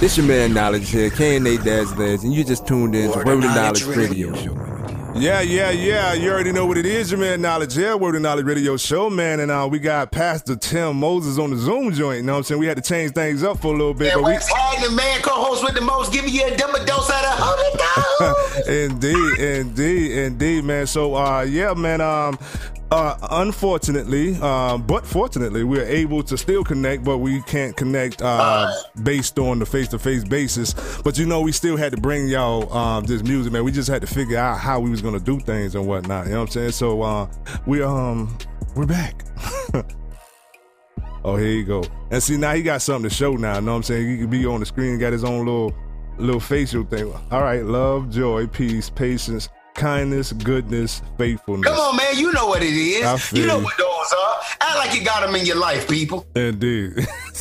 This your man Knowledge here, K&A Dad's Lads, and you just tuned in to Word of Knowledge Radio Show. Yeah, yeah, yeah. You already know what it is, your man Knowledge here, Word of Knowledge Radio Show, man. And uh, we got Pastor Tim Moses on the Zoom joint. You know what I'm saying? We had to change things up for a little bit. And but we, what's the man? Co-host with the most, giving you a double dose out of Holy Ghost. indeed, indeed, indeed, man. So, uh, yeah, man. Um, uh, unfortunately, uh, but fortunately, we're able to still connect, but we can't connect uh, based on the face-to-face basis. But you know, we still had to bring y'all um, this music, man. We just had to figure out how we was gonna do things and whatnot. You know what I'm saying? So uh, we um we're back. oh, here you go. And see, now he got something to show now. You know what I'm saying? He could be on the screen, got his own little little facial thing. All right, love, joy, peace, patience, kindness, goodness, faithfulness. Come on, man. You know what it is. You know what those are. Act like you got them in your life, people. Indeed.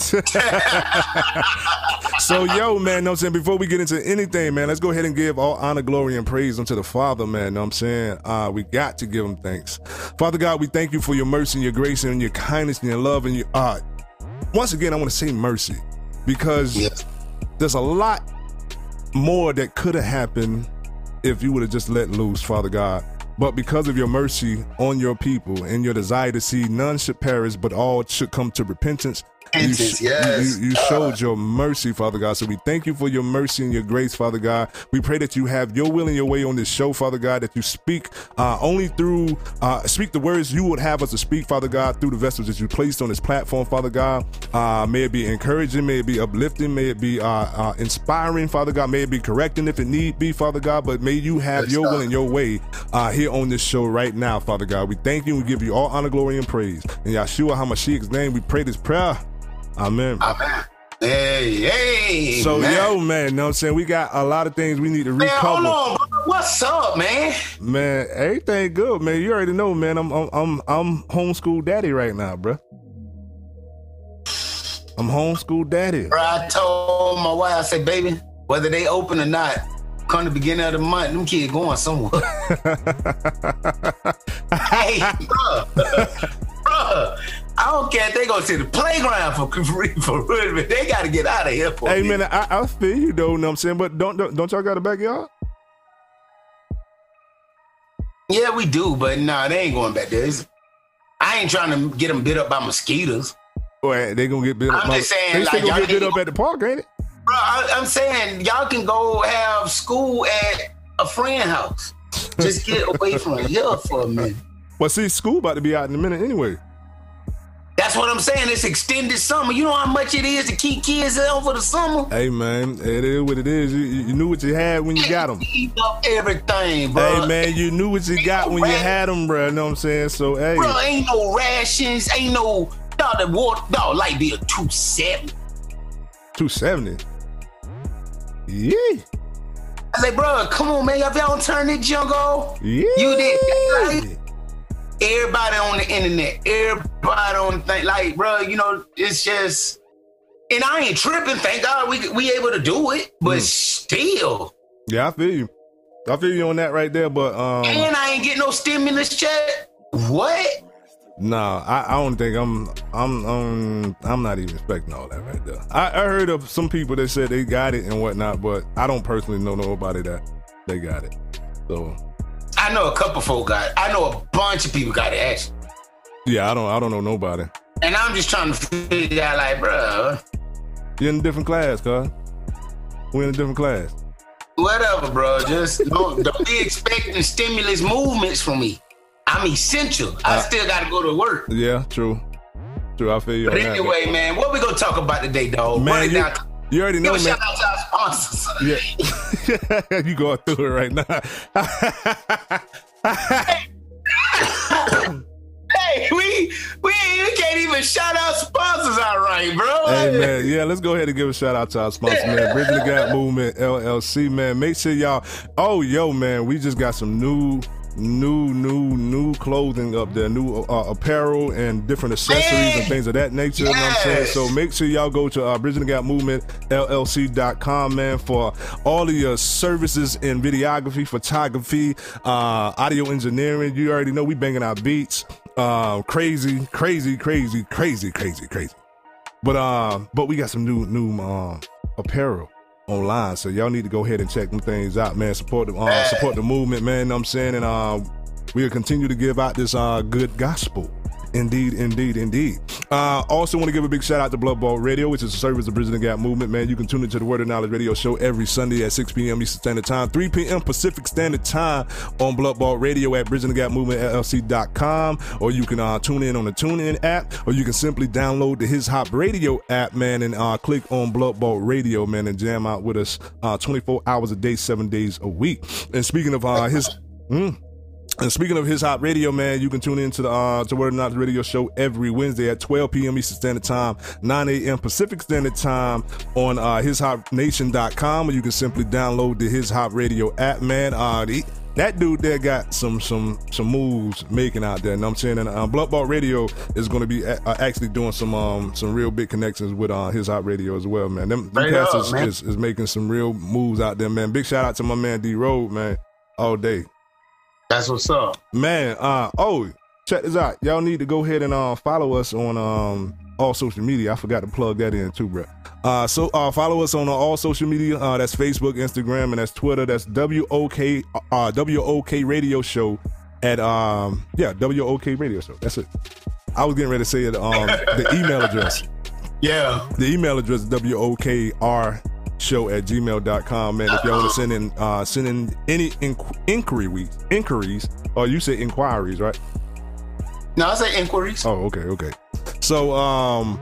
so, yo, man, know I'm saying? Before we get into anything, man, let's go ahead and give all honor, glory, and praise unto the Father, man. Know what I'm saying? Uh, we got to give him thanks. Father God, we thank you for your mercy and your grace and your kindness and your love and your uh once again, I want to say mercy because Yes. there's a lot more that could have happened if you would have just let loose, Father God. But because of your mercy on your people and your desire to see none should perish, but all should come to repentance, you, yes. you, you showed your mercy, Father God. So we thank you for your mercy and your grace, Father God. We pray that you have your will and your way on this show, Father God, that you speak uh, only through, uh, speak the words you would have us to speak, Father God, through the vessels that you placed on this platform, Father God. Uh, may it be encouraging, may it be uplifting, may it be uh, uh, inspiring, Father God. May it be correcting if it need be, Father God. But may you have your will and your way uh, here on this show right now, Father God. We thank you and we give you all honor, glory, and praise. In Yahshua HaMashiach's name, we pray this prayer. Amen. Amen. Hey, hey. So man. yo, man, know what I'm saying? We got a lot of things we need to Man, recover. hold on, bro. What's up, man? Man, everything good, man. You already know, man. I'm I'm I'm, I'm homeschool daddy right now, bro. I'm homeschool daddy. Bro, I told my wife, I said, baby, whether they open or not, come the beginning of the month, them kids going somewhere. hey, bro, bro, I don't care if they go to the playground for for, for real, but they got to get out of here. For hey man, I, I feel you though, know what I'm saying? But don't don't, don't y'all got a backyard? Yeah, we do, but nah, they ain't going back there. It's- I ain't trying to get them bit up by mosquitoes. Boy, they gonna get bit up. I'm just saying, they like, gonna y'all get bit up at the park, ain't it? Bro, I, I'm saying y'all can go have school at a friend house. Just get away from here for a minute. Well, see, school about to be out in a minute anyway. That's what I'm saying. It's extended summer. You know how much it is to keep kids out for the summer? Hey man, it is what it is. You, you knew what you had when you got them. Everything, bro. Hey man, you knew what you got when you had them, bro. You know what I'm saying? So hey, Bro, ain't no rations. Ain't no. Dog, the water. Dog, light bill 270. two seventy. Yeah, I say, bro, come on, man. If y'all don't turn this junk off, yeah. You did, right? Everybody on the internet, everybody on the thing, like, bro, you know, it's just, and I ain't tripping. Thank God we we able to do it, but still, Yeah, I feel you. I feel you on that right there. But um, and I ain't getting no stimulus check. What? nah, I, I don't think I'm I'm um I'm not even expecting all that right there. I, I heard of some people that said they got it and whatnot, but I don't personally know nobody that they got it. So I know a couple folk got. It. I know a bunch of people got it actually, yeah, I don't I don't know nobody. and I'm just trying to figure out, like, bro, You're in a different class, cuz. We're in a different class. whatever, bro. Just don't, don't be expecting stimulus movements from me. I'm essential. I uh, still got to go to work. Yeah, true. True, I feel you But on that. anyway, man, what we gonna talk about today, dog? Man, you- down. You already know, Give a man. shout out to our sponsors. Yeah. you going through it right now. hey, we we we can't even shout out sponsors all right, bro. hey man, yeah, let's go ahead and give a shout out to our sponsor, man. Bridging the Gap Movement LLC, man. Make sure y'all. Oh, yo, man, we just got some new. New, new, new clothing up there, new uh, apparel and different accessories and things of that nature. You know what I'm saying? So make sure y'all go to uh, Bridging the Gap Movement LLC.com, man, for all of your services in videography, photography, uh, audio engineering. You already know we banging our beats. Uh, crazy, crazy, crazy, crazy, crazy, crazy. But uh, but we got some new new um apparel online. So y'all need to go ahead and check them things out, man. Support the uh, support the movement, man. I'm saying, and uh, we'll continue to give out this uh, good gospel. Indeed, indeed, indeed. Uh, also, want to give a big shout out to Blood Ball Radio, which is a service of Bridging the Gap movement. Man, you can tune into the Word of Knowledge Radio Show every Sunday at 6 p.m. Eastern Standard Time, 3 p.m. Pacific Standard Time on Blood Ball Radio at Bridging the Gap Movement LLC.com, or you can uh, tune in on the TuneIn app, or you can simply download the His Hop Radio app, man, and uh, click on Blood Ball Radio, man, and jam out with us uh, 24 hours a day, seven days a week. And speaking of uh, his. Mm, and speaking of his hop radio, man, you can tune in to the uh, to Word Not the Radio show every Wednesday at 12 p.m. Eastern Standard Time, 9 a.m. Pacific Standard Time on uh, hishopnation.com, or you can simply download the His Hop Radio app, man. Uh, the, that dude there got some some some moves making out there. And I'm saying, and uh, Blood Ball Radio is going to be a- uh, actually doing some um some real big connections with uh, his hop radio as well, man. Them, them up, is, man. is, is making some real moves out there, man. Big shout out to my man D Road, man, all day. That's what's up. Man, uh oh, check this out. Y'all need to go ahead and uh follow us on um all social media. I forgot to plug that in too, bro. Uh so uh follow us on uh, all social media. Uh that's Facebook, Instagram, and that's Twitter. That's WOK uh WOK radio show at um yeah, WOK radio show. That's it. I was getting ready to say it um the email address. Yeah. The email address WOKR show at gmail.com man if y'all want to send in uh send in any inqu- inquiries inquiries or you say inquiries right No, I say inquiries. Oh, okay, okay. So, um,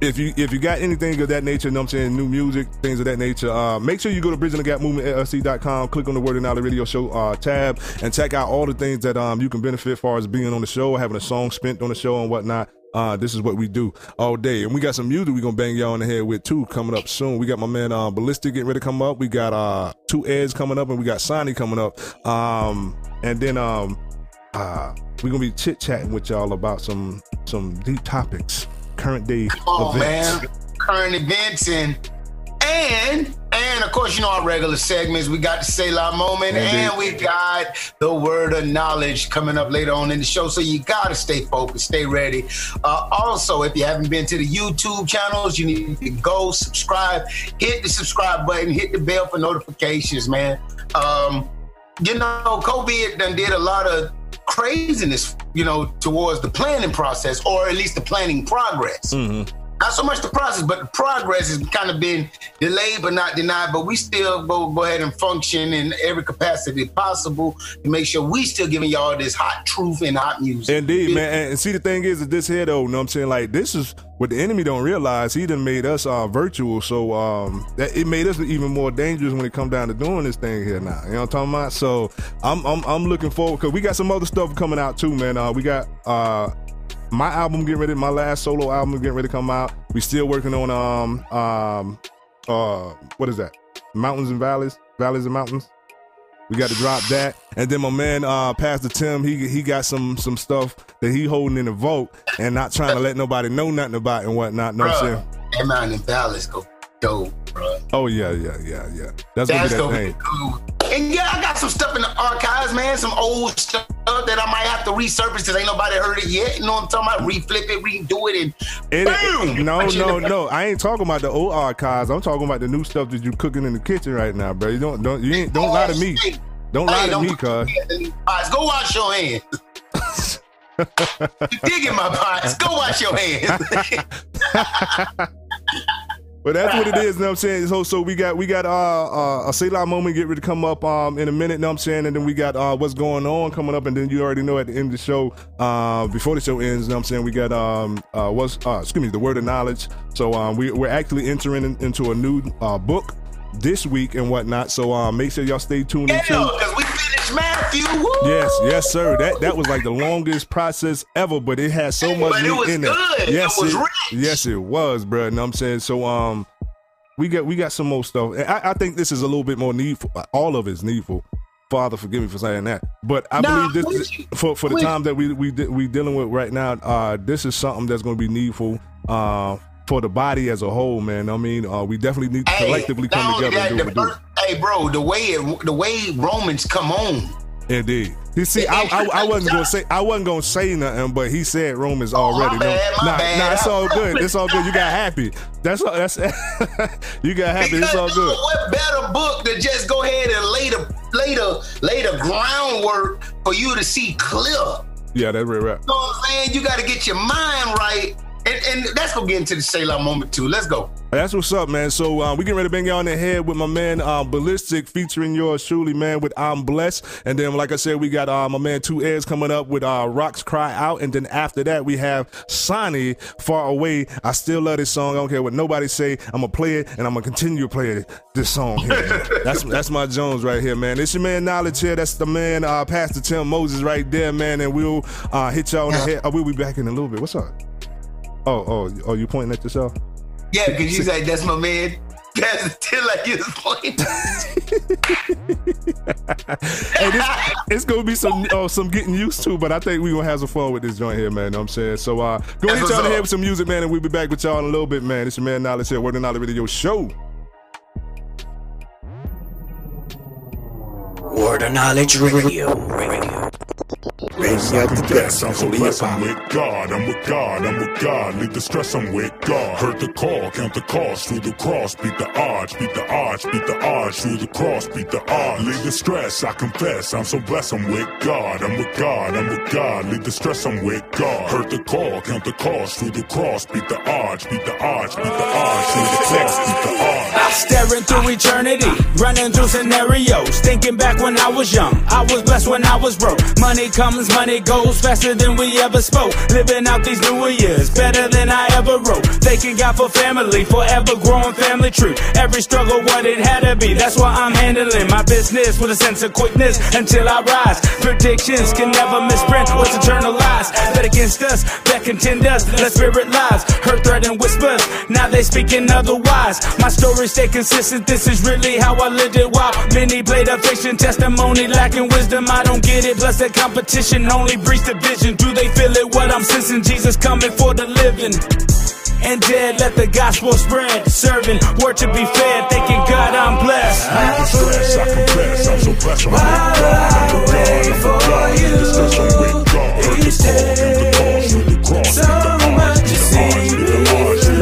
if you if you got anything of that nature, you know what I'm saying, new music, things of that nature, uh, make sure you go to Bridging the Gap Movement LLC.com, click on the Word and Knowledge Radio Show uh, tab, and check out all the things that um you can benefit as far as being on the show, having a song spent on the show and whatnot. Uh, this is what we do all day, and we got some music we gonna bang y'all in the head with too coming up soon. We got my man uh, Ballistic getting ready to come up. We got uh two Eds coming up, and we got Sonny coming up. Um, and then um uh, we're gonna be chit chatting with y'all about some some deep topics, current day Oh events. man, current events and and and of course you know our regular segments. We got the Selah moment Indeed. and we got the word of knowledge coming up later on in the show. So you gotta stay focused, stay ready. Uh, also, if you haven't been to the YouTube channels, you need to go subscribe, hit the subscribe button, hit the bell for notifications, man. Um, you know, COVID done did a lot of craziness, you know, towards the planning process, or at least the planning progress. Mhm. Not so much the process, but the progress has kind of been delayed but not denied. But we still go, go ahead and function in every capacity possible to make sure we still giving y'all this hot truth and hot music. Indeed, man. And, and see, the thing is, that this here though, you know what I'm saying? Like, this is what the enemy don't realize. He done made us uh, virtual, so um, that it made us even more dangerous when it come down to doing this thing here now. You know what I'm talking about? So I'm I'm, I'm looking forward because we got some other stuff coming out too, man. Uh, we got uh, my album getting ready, my last solo album getting ready to come out. We still working on um um uh what is that? Mountains and valleys, valleys and mountains. We got to drop that, and then my man, uh, Pastor Tim, he he got some some stuff that he holding in the vault and not trying to let nobody know nothing about and whatnot. No what I'm saying? Bruh, that Mountain Palace go dope, bro. Oh yeah, yeah, yeah, yeah. That's gonna That's be that gonna thing. cool. And yeah, I got some stuff in the archives, man. Some old stuff that I might have to resurface because ain't nobody heard it yet. You know what I'm talking about? Reflip it, redo it, and It- boom! no, in no, no. I ain't talking about the old archives. I'm talking about the new stuff that you're cooking in the kitchen right now, bro. You don't don't you ain't don't lie to me. Hey, Don't lie to don't me, cuz. your hands in these pots. Go wash your hands. you digging my pots? Go wash your hands. But that's what it is, you know what I'm saying? So so we got we got uh, uh a Selah moment get ready to come up um in a minute, you know what I'm saying? And then we got uh what's going on coming up and then you already know at the end of the show, uh before the show ends, you know what I'm saying? We got um uh what's uh excuse me, the word of knowledge. So um we we're actually entering in- into a new uh book this week and whatnot. So um make sure y'all stay tuned yeah, into because we finished Matthew. Woo! Yes, yes, sir. That that was like the longest process ever, but it had so much But it was in it. good. It Yes, was it, rich. yes, it was, bro. You know what I'm saying? So um we got we got some more stuff. And I, I think this is a little bit more needful. All of it's needful. Father, forgive me for saying that, but I Nah, believe this with you. for for the With- time that we we we dealing with right now. Uh, this is something that's going to be needful. Uh, for the body as a whole, man. I mean, uh, we definitely need to collectively not come only together and do that, what the do. Hey, bro, the way it, the way Romans come on, Indeed. You see, I, I, I wasn't gonna say I wasn't gonna say nothing, but he said Romans already. Oh, my bad, my nah, bad. nah, it's all good. It's all good. You got happy. That's all. That's you got happy. It's all good. what better book to just go ahead and lay the lay the lay the groundwork for you to see clear. Yeah, that's right. You know what I'm saying? You got to get your mind right. And, and let's go get into the Selah moment too. Let's go. That's what's up, man. So um, we getting ready to bang y'all in the head with my man um, Ballistic featuring yours truly, man, with I'm Blessed. And then, like I said, we got uh, my man Two Airs coming up with uh, Rocks Cry Out. And then after that, we have Sonny Far Away. I still love this song. I don't care what nobody say. I'm gonna play it and I'm gonna continue to play this song here. that's that's my Jones right here, man. It's your man Knowledge here. That's the man uh, Pastor Tim Moses right there, man. And we'll uh, hit y'all on the head. Oh, we'll be back in a little bit. What's up? Oh, oh, oh, you pointing at yourself? Yeah, because you say that's my man. That's still like you was pointing. hey, this, it's gonna be some oh, some getting used to, but I think we gonna have some fun with this joint here, man. You know what I'm saying so. Uh, go That's hit y'all in the with some music, man, and we'll be back with y'all in a little bit, man. It's your man Knowledge here, Word of Knowledge Radio Show. Word of Knowledge Radio. Radio. Raise up the best, I'm so blessed. I'm with God, I'm with God, I'm with God. Leave the stress, I'm with God. Heard the call, count the cost through the cross. Beat the odds, beat the odds, beat the odds through the cross. Beat the odds. Leave the stress, I confess. I'm so blessed, I'm with God, I'm with God, I'm with God. Leave the stress, I'm with God. Heard the call, count the cost through the cross. Beat the odds, beat the odds, beat the odds through the cross. Beat the odds. Staring through eternity, running through scenarios. Thinking back when I was young, I was blessed when I was broke. Money comes, money goes faster than we ever spoke. Living out these newer years, better than I ever wrote. Thanking God for family, forever growing family tree. Every struggle, what it had to be. That's why I'm handling my business with a sense of quickness until I rise. Predictions can never misprint what's eternal lies. Bet against us, that contend us, let spirit lies. Heard threat and whispers, now they speaking otherwise. My story stay consistent, this is really how I lived it. While many played a fiction, testimony lacking wisdom, I don't get it. Plus the competition only breeds division. Do they feel it? What I'm sensing, Jesus coming for the living. And dead, let the gospel spread. Serving, word to be fed, thanking God I'm blessed. Leave the stress, I confess. I'm so blessed, I'm with God. I'm with God, I'm with the I'm with. Heard the call, the the cross. The the the the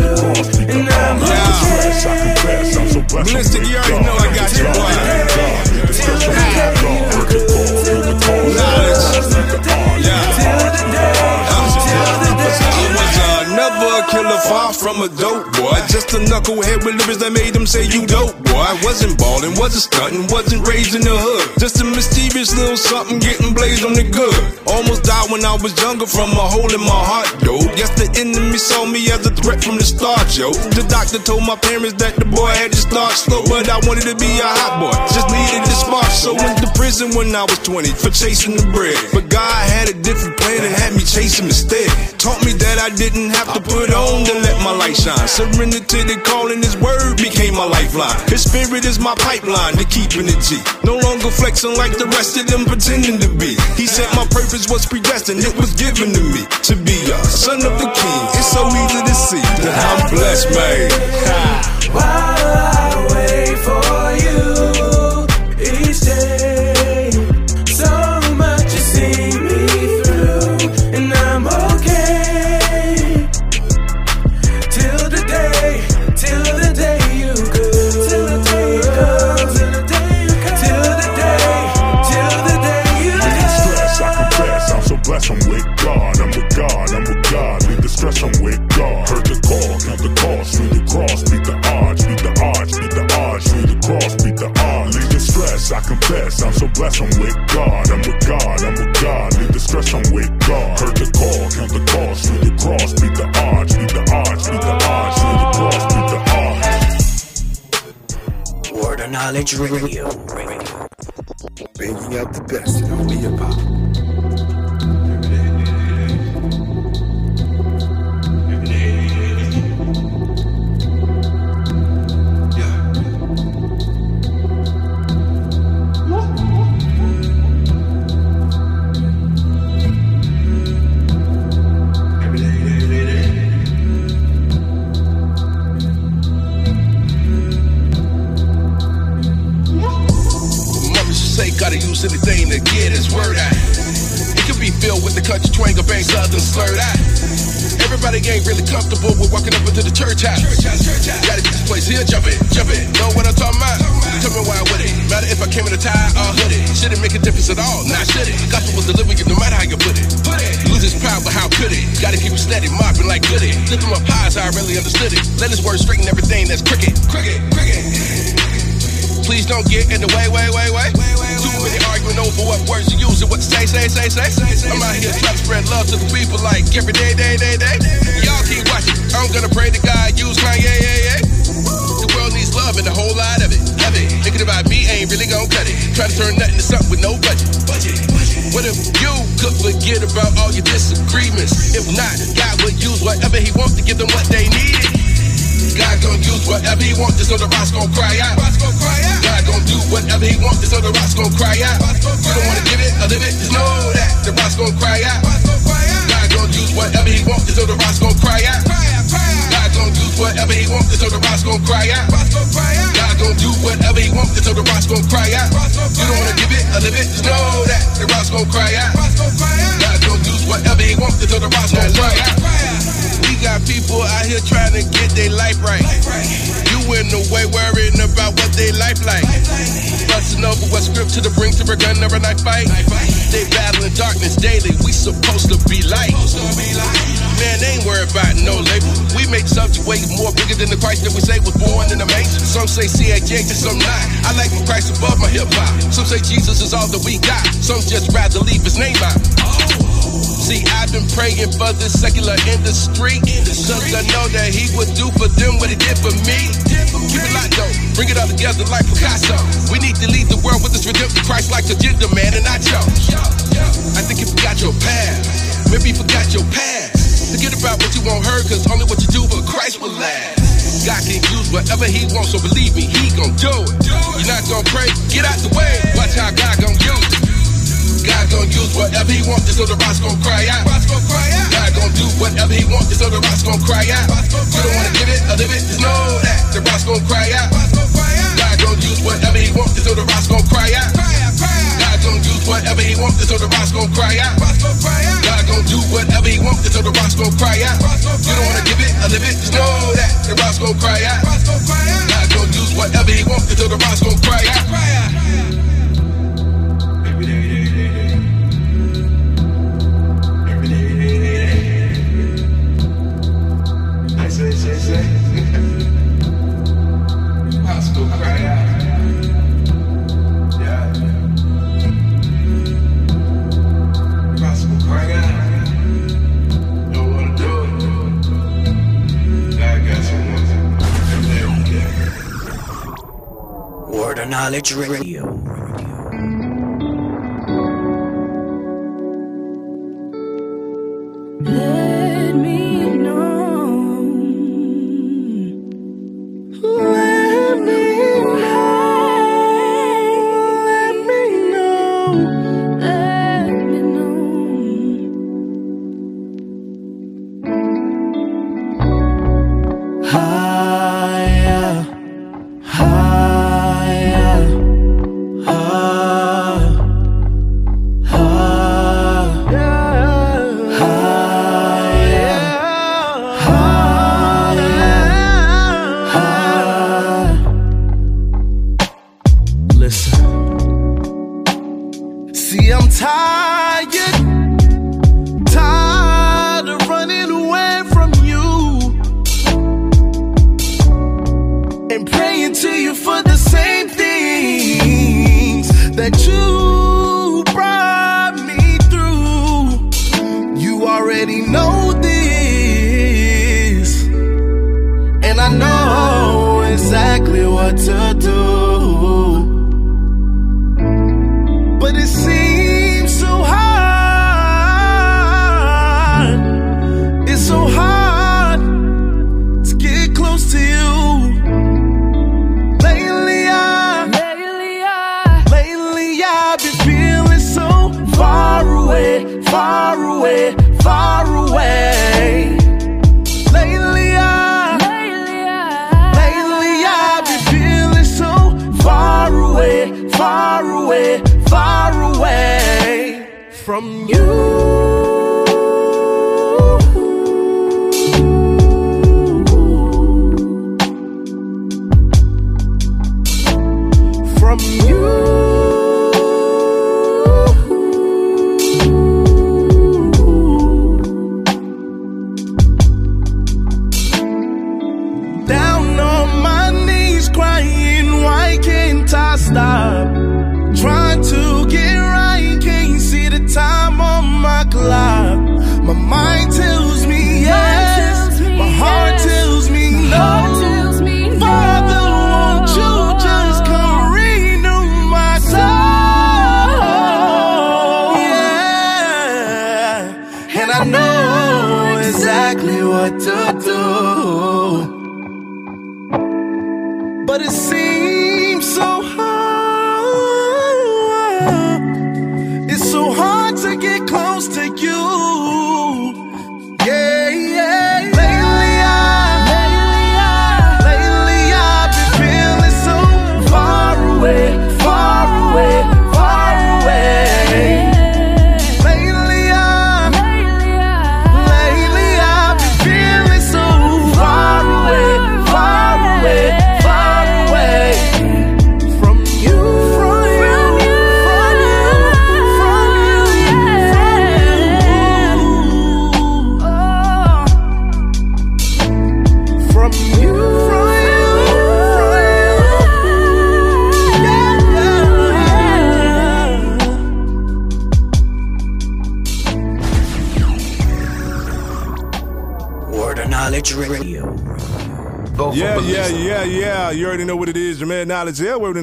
the the I blessed, Ballistic, you already know I got you, boy. Far from a dope boy. Just a knucklehead with lyrics that made them say you dope boy. I wasn't ballin', wasn't stuntin', wasn't raised in the hood. Just a mischievous little something getting blazed on the good. Almost died when I was younger from a hole in my heart, though. Yes, the enemy saw me as a threat from the start, yo. The doctor told my parents that the boy had to start slow, but I wanted to be a hot boy. Just needed the spark, so went to prison when I was 20 for chasing the bread. But God had a different plan and had me chase him instead. Taught me that I didn't have to put on to let my light shine. Surrender to the calling, his word became my lifeline. His spirit is my pipeline to keeping it G. No longer flexing like the rest of them pretending to be. He said my purpose was predestined, it was given to me to be a son of the king. It's so easy to see that I'm blessed, man. While I confess. I'm so blessed, I'm with God. I'm with God, I'm with God. Leave the stress, I'm with God. Heard the call, count the cost through the cross. Beat the odds, beat the odds, beat the odds through the cross. Beat the odds. Word of Knowledge Radio. Radio. Banging out the best in only hip hop. Mama used to say, Gotta use anything to get his word out. It could be filled with the country twang or bang southern slurred out. Everybody ain't really comfortable with walking up into the church house. Gotta get this place here, jump it, jump it. Know what I'm talking about? Tell me why with it. Matter if I came in a tie or hoodie. Should it make a difference at all? Nah, should it? Gospel was delivered, no matter how you put it. Lose his power, but how could it? Gotta keep it steady, mopping like goody. Lift him up high as I really understood it. Let his word straighten everything that's crooked. Crooked, crooked. Please don't get in the way, way, way, way. Too many arguing over what words you use and what to say, say, say, say. I'm out here trying to spread love to the people like every day, day, day, day. Y'all keep watching. I'm gonna pray to God, use Kanye, yeah, yeah. Yeah. The world needs love and a whole lot of it. Of it. Thinking about me ain't really gonna cut it. Try to turn nothing to something with no budget. Budget. What if you could forget about all your disagreements? If not, God would use whatever He wants to give them what they needed. God gon' use whatever He wants, so the rocks gon' cry out. God gon' do whatever He wants, so the rocks gon' cry out. You don't wanna give it or live it, just know that the rocks gon' cry out. God gon' use whatever He wants, so the rocks gon' cry out. God gon' use whatever He wants, so the rocks gon' cry out. God gon' do whatever He wants, so the rocks gon' cry out. You don't wanna give it or live it, just know that the rocks gon' cry out. God gon' use whatever He wants, so the rocks gon' cry out. We got people out here trying to get their life right. You in the way worrying about what they life like. Busting over what scripture to the bring to a gun or a knife fight. They battling darkness daily. We supposed to be light. Man, they ain't worried about no label. We make subject way more bigger than the Christ that we say was born in the manger. Some say CHH, and some not. I like my Christ above my hip hop. Some say Jesus is all that we got. Some just rather leave his name out. See, I've been praying for the secular industry. Cause I know that he would do for them what he did for me. Keep it locked though, bring it all together like Picasso. We need to lead the world with this redemptive Christ like agenda, man, and I chose. I think you forgot your past. Maybe you forgot your past. Forget about what you won't heard, cause only what you do for Christ will last. God can use whatever he wants, so believe me, he gon' do it. You're not gon' pray, get out the way. Watch how God gon' use it. God gon' use whatever he wants, so the rocks gon' cry out. God gon' do whatever he wants, so the rocks gon' cry out. You don't wanna give it or live it, just know that the rocks gon' cry out. God gon' use whatever he wants, so the rocks gon' cry out. God gon' use whatever he wants, so the rocks gon' cry out. God gon' do whatever he wants, so the rocks gon' cry out. You don't wanna give it or live it, just know that the rocks gon' cry out. God gon' use whatever he wants, so the rocks gon' cry out. Say, Of Knowledge Radio.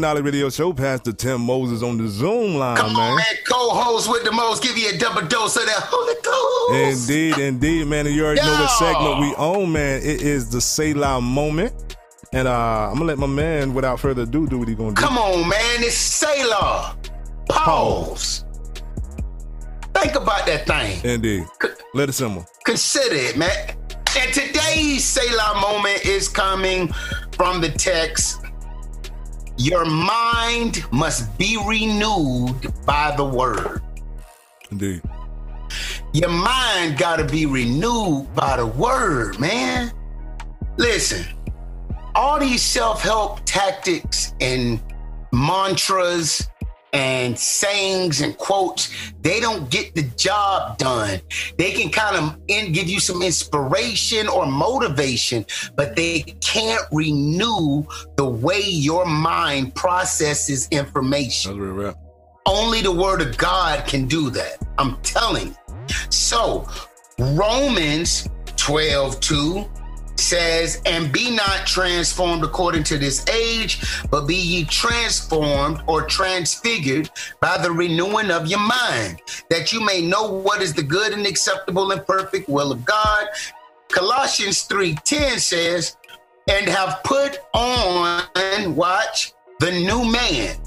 Knowledge here. Word of Knowledge Radio Show. Pastor Tim Moses on the Zoom line, Come man. on, man. Co-host with the most. Give you a double dose of that Holy Ghost. Indeed, indeed, man. And you already know the segment we own, man. It is the Selah moment. And uh, I'm gonna let my man, without further ado, do what he gonna do. Come on, man. It's Selah. Pause. Think about that thing. Indeed. Let it simmer. Consider it, man. And today's Selah moment is coming from the text Your mind must be renewed by the word. Indeed. Your mind got to be renewed by the word, man. Listen, all these self help tactics and mantras and sayings and quotes, they don't get the job done. They can kind of in, give you some inspiration or motivation, but they can't renew the way your mind processes information. Only the word of God can do that. I'm telling you. So, Romans 12 2 says, And be not transformed according to this age, but be ye transformed or transfigured by the renewing of your mind, that you may know what is the good and acceptable and perfect will of God. Colossians 3:10 says, and have put on, watch, the new man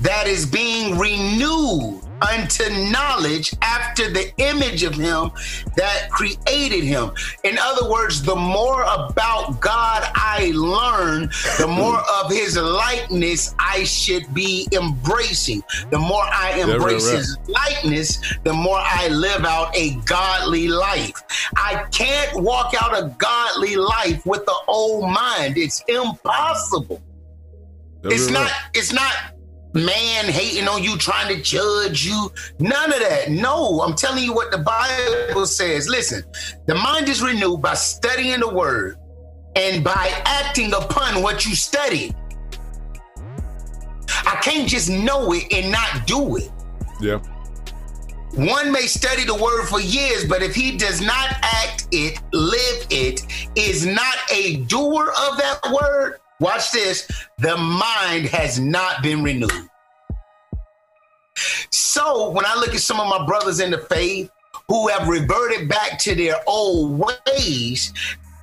that is being renewed unto knowledge after the image of him that created him. In other words, the more about God I learn, the more of his likeness I should be embracing. The more I embrace right. his likeness, the more I live out a godly life. I can't walk out a godly life with the old mind. It's impossible. That's It's not, it's not man hating on you, trying to judge you. None of that. No, I'm telling you what the Bible says. Listen, the mind is renewed by studying the word and by acting upon what you study. I can't just know it and not do it. Yeah. One may study the word for years, but if he does not act it, live it, is not a doer of that word, watch this, the mind has not been renewed. So when I look at some of my brothers in the faith who have reverted back to their old ways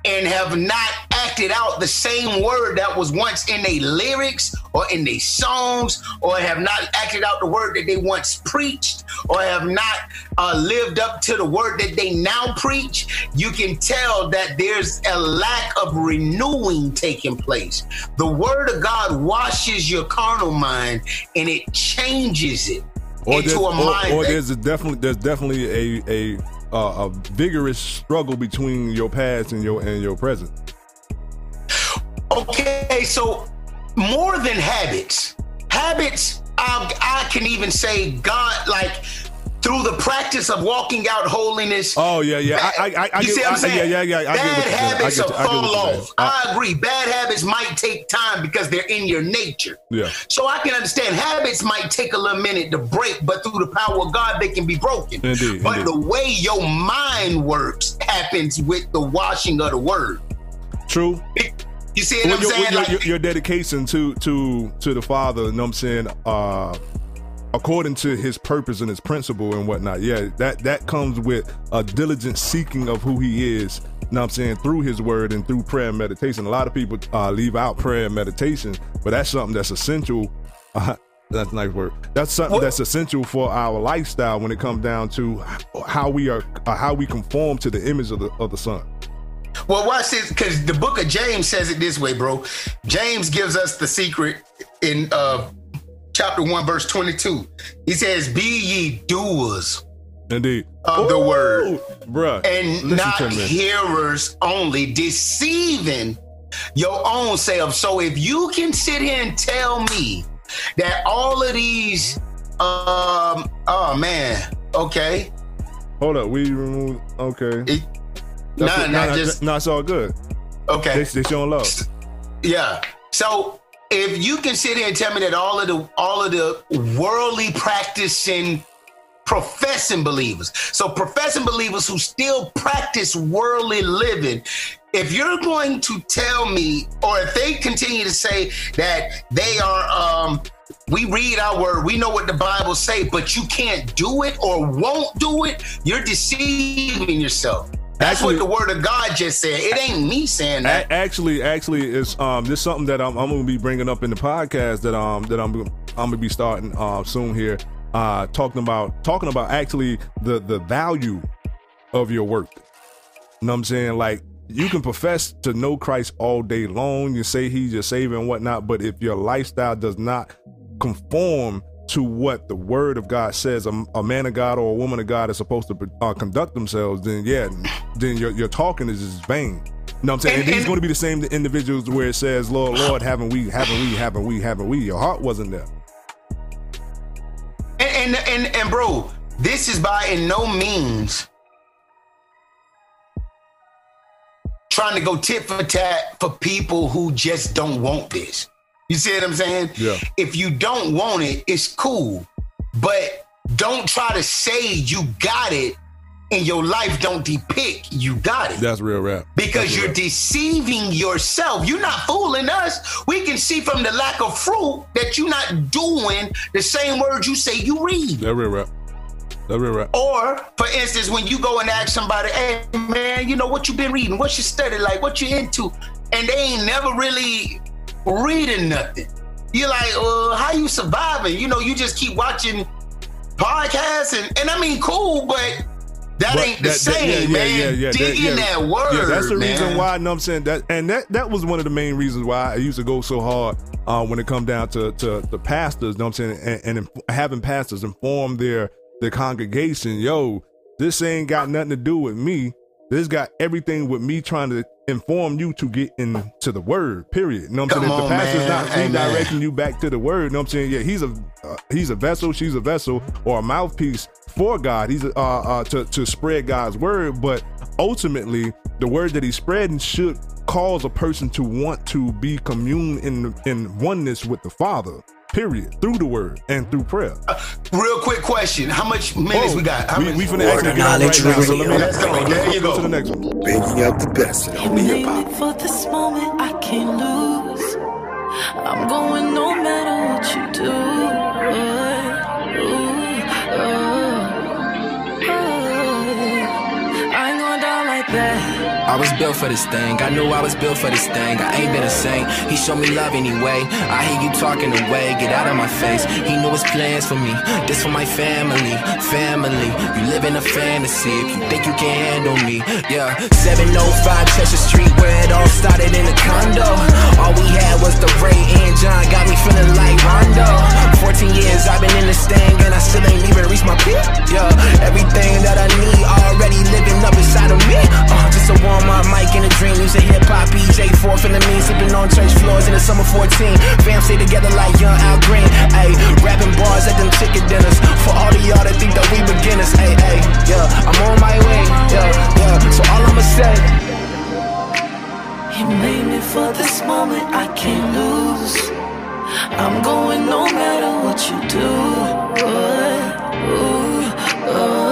and have not acted out the same word that was once in their lyrics or in their songs, or have not acted out the word that they once preached, or have not uh, lived up to the word that they now preach, you can tell that there's a lack of renewing taking place. The word of God washes your carnal mind and it changes it. or into a or, mind. or that- there's a definitely there's definitely a a a vigorous struggle between your past and your and your present. Okay, so more than habits, habits, I, I can even say God, like through the practice of walking out holiness. Oh yeah, yeah. I I I, I you get, see what I'm saying? Yeah, yeah, yeah. I bad what you're saying. I habits will fall what you're saying. off. I agree. Bad habits might take time because they're in your nature. Yeah. So I can understand habits might take a little minute to break, but through the power of God, they can be broken. Indeed, but indeed. the way your mind works happens with the washing of the word. True. You see what Well, I'm your, saying? your, Like- your, your dedication to to to the Father, you know what I'm saying, uh, according to His purpose and His principle and whatnot. Yeah, that that comes with a diligent seeking of who He is. You know I'm saying through His Word and through prayer and meditation. A lot of people uh, leave out prayer and meditation, but that's something that's essential. Uh, that's nice word. That's something that's essential for our lifestyle when it comes down to how we are, uh, how we conform to the image of the of the Son. Well, watch this, because the book of James says it this way, bro. James gives us the secret in uh chapter 1, verse 22. He says, Be ye doers Indeed. of the word, bruh. and not hearers only, deceiving your own self. So if you can sit here and tell me that all of these um oh man, okay. Hold up, we remove. Okay. Nah, That's- nah, nah, just- nah, it's all good. Okay. They, they showing love. Yeah. So if you can sit here and tell me that all of the all of the worldly practicing professing believers, so professing believers who still practice worldly living, if you're going to tell me, or if they continue to say that they are um we read our word, we know what the Bible say, but you can't do it or won't do it, you're deceiving yourself. That's Actually- what the word of God just said. It ain't me saying that. Actually, actually, it's um, this is something that I'm, I'm going to be bringing up in the podcast that um that I'm I'm going to be starting uh soon here. Uh, talking about talking about actually the the value of your work. You know what I'm saying? Like you can profess to know Christ all day long. You say He's your Savior and whatnot, but if your lifestyle does not conform to what the Word of God says, a, a man of God or a woman of God is supposed to uh, conduct themselves, then yeah, then your your talking is just vain. You know what I'm saying? And, And- going to be the same individuals where it says, "Lord, Lord, haven't we, haven't we, haven't we, haven't we?" Your heart wasn't there. And, and and and bro, this is by in no means trying to go tit for tat for people who just don't want this. You see what I'm saying? Yeah. If you don't want it, it's cool. But don't try to say you got it and your life don't depict you got it. That's real rap. Because That's you're rap. deceiving yourself. You're not fooling us. We can see from the lack of fruit that you're not doing the same words you say you read. That real rap. That real rap. Or, for instance, when you go and ask somebody, hey man, you know what you been reading? What's your study like? What you into? And they ain't never really reading nothing. You're like, well, how you surviving? You know, you just keep watching podcasts and, and I mean cool, but that But ain't the same, man. Dig in that word. Yeah, that's the man. reason why. know what I'm saying that, and that that was one of the main reasons why I used to go so hard uh, when it come down to to the pastors. Know what I'm saying, and, and inf- having pastors inform their their congregation, yo, this ain't got nothing to do with me. This got everything with me trying to inform you to get into the word. Period. You know what I'm Come saying? If the pastor's man. not Amen. redirecting you back to the word. You know what I'm saying? Yeah, he's a uh, he's a vessel, she's a vessel, or a mouthpiece for God. He's uh, uh to to spread God's word, but ultimately the word that he's spreading should cause a person to want to be commune in in oneness with the Father. Period. Through the word and through prayer. Uh, real quick question. How much minutes Oh, we got? How we, much? we finna actually get on right now. So let me, Let's go. There you go go. to the next one. Bringing out the best in only hip hop. For this moment, I can't lose. I'm going no matter what you do. I was built for this thing. I knew I was built for this thing. I ain't been a saint. He showed me love anyway. I hear you talking away. Get out of my face. He knew his plans for me. This for my family. Family. You live in a fantasy. If you think you can handle me. Yeah. 705 Chester Street where it all started in the condo. All we had was the Ray and John. Got me feeling like together like young Al Green. Ayy, rapping bars at them chicken dinners. For all of y'all that think that we beginners. Ayy, ayy, yeah, I'm on my way. Yeah, yeah. So all I'ma say. He made me for this moment, I can't lose. I'm going no matter what you do. Ooh, ooh, ooh.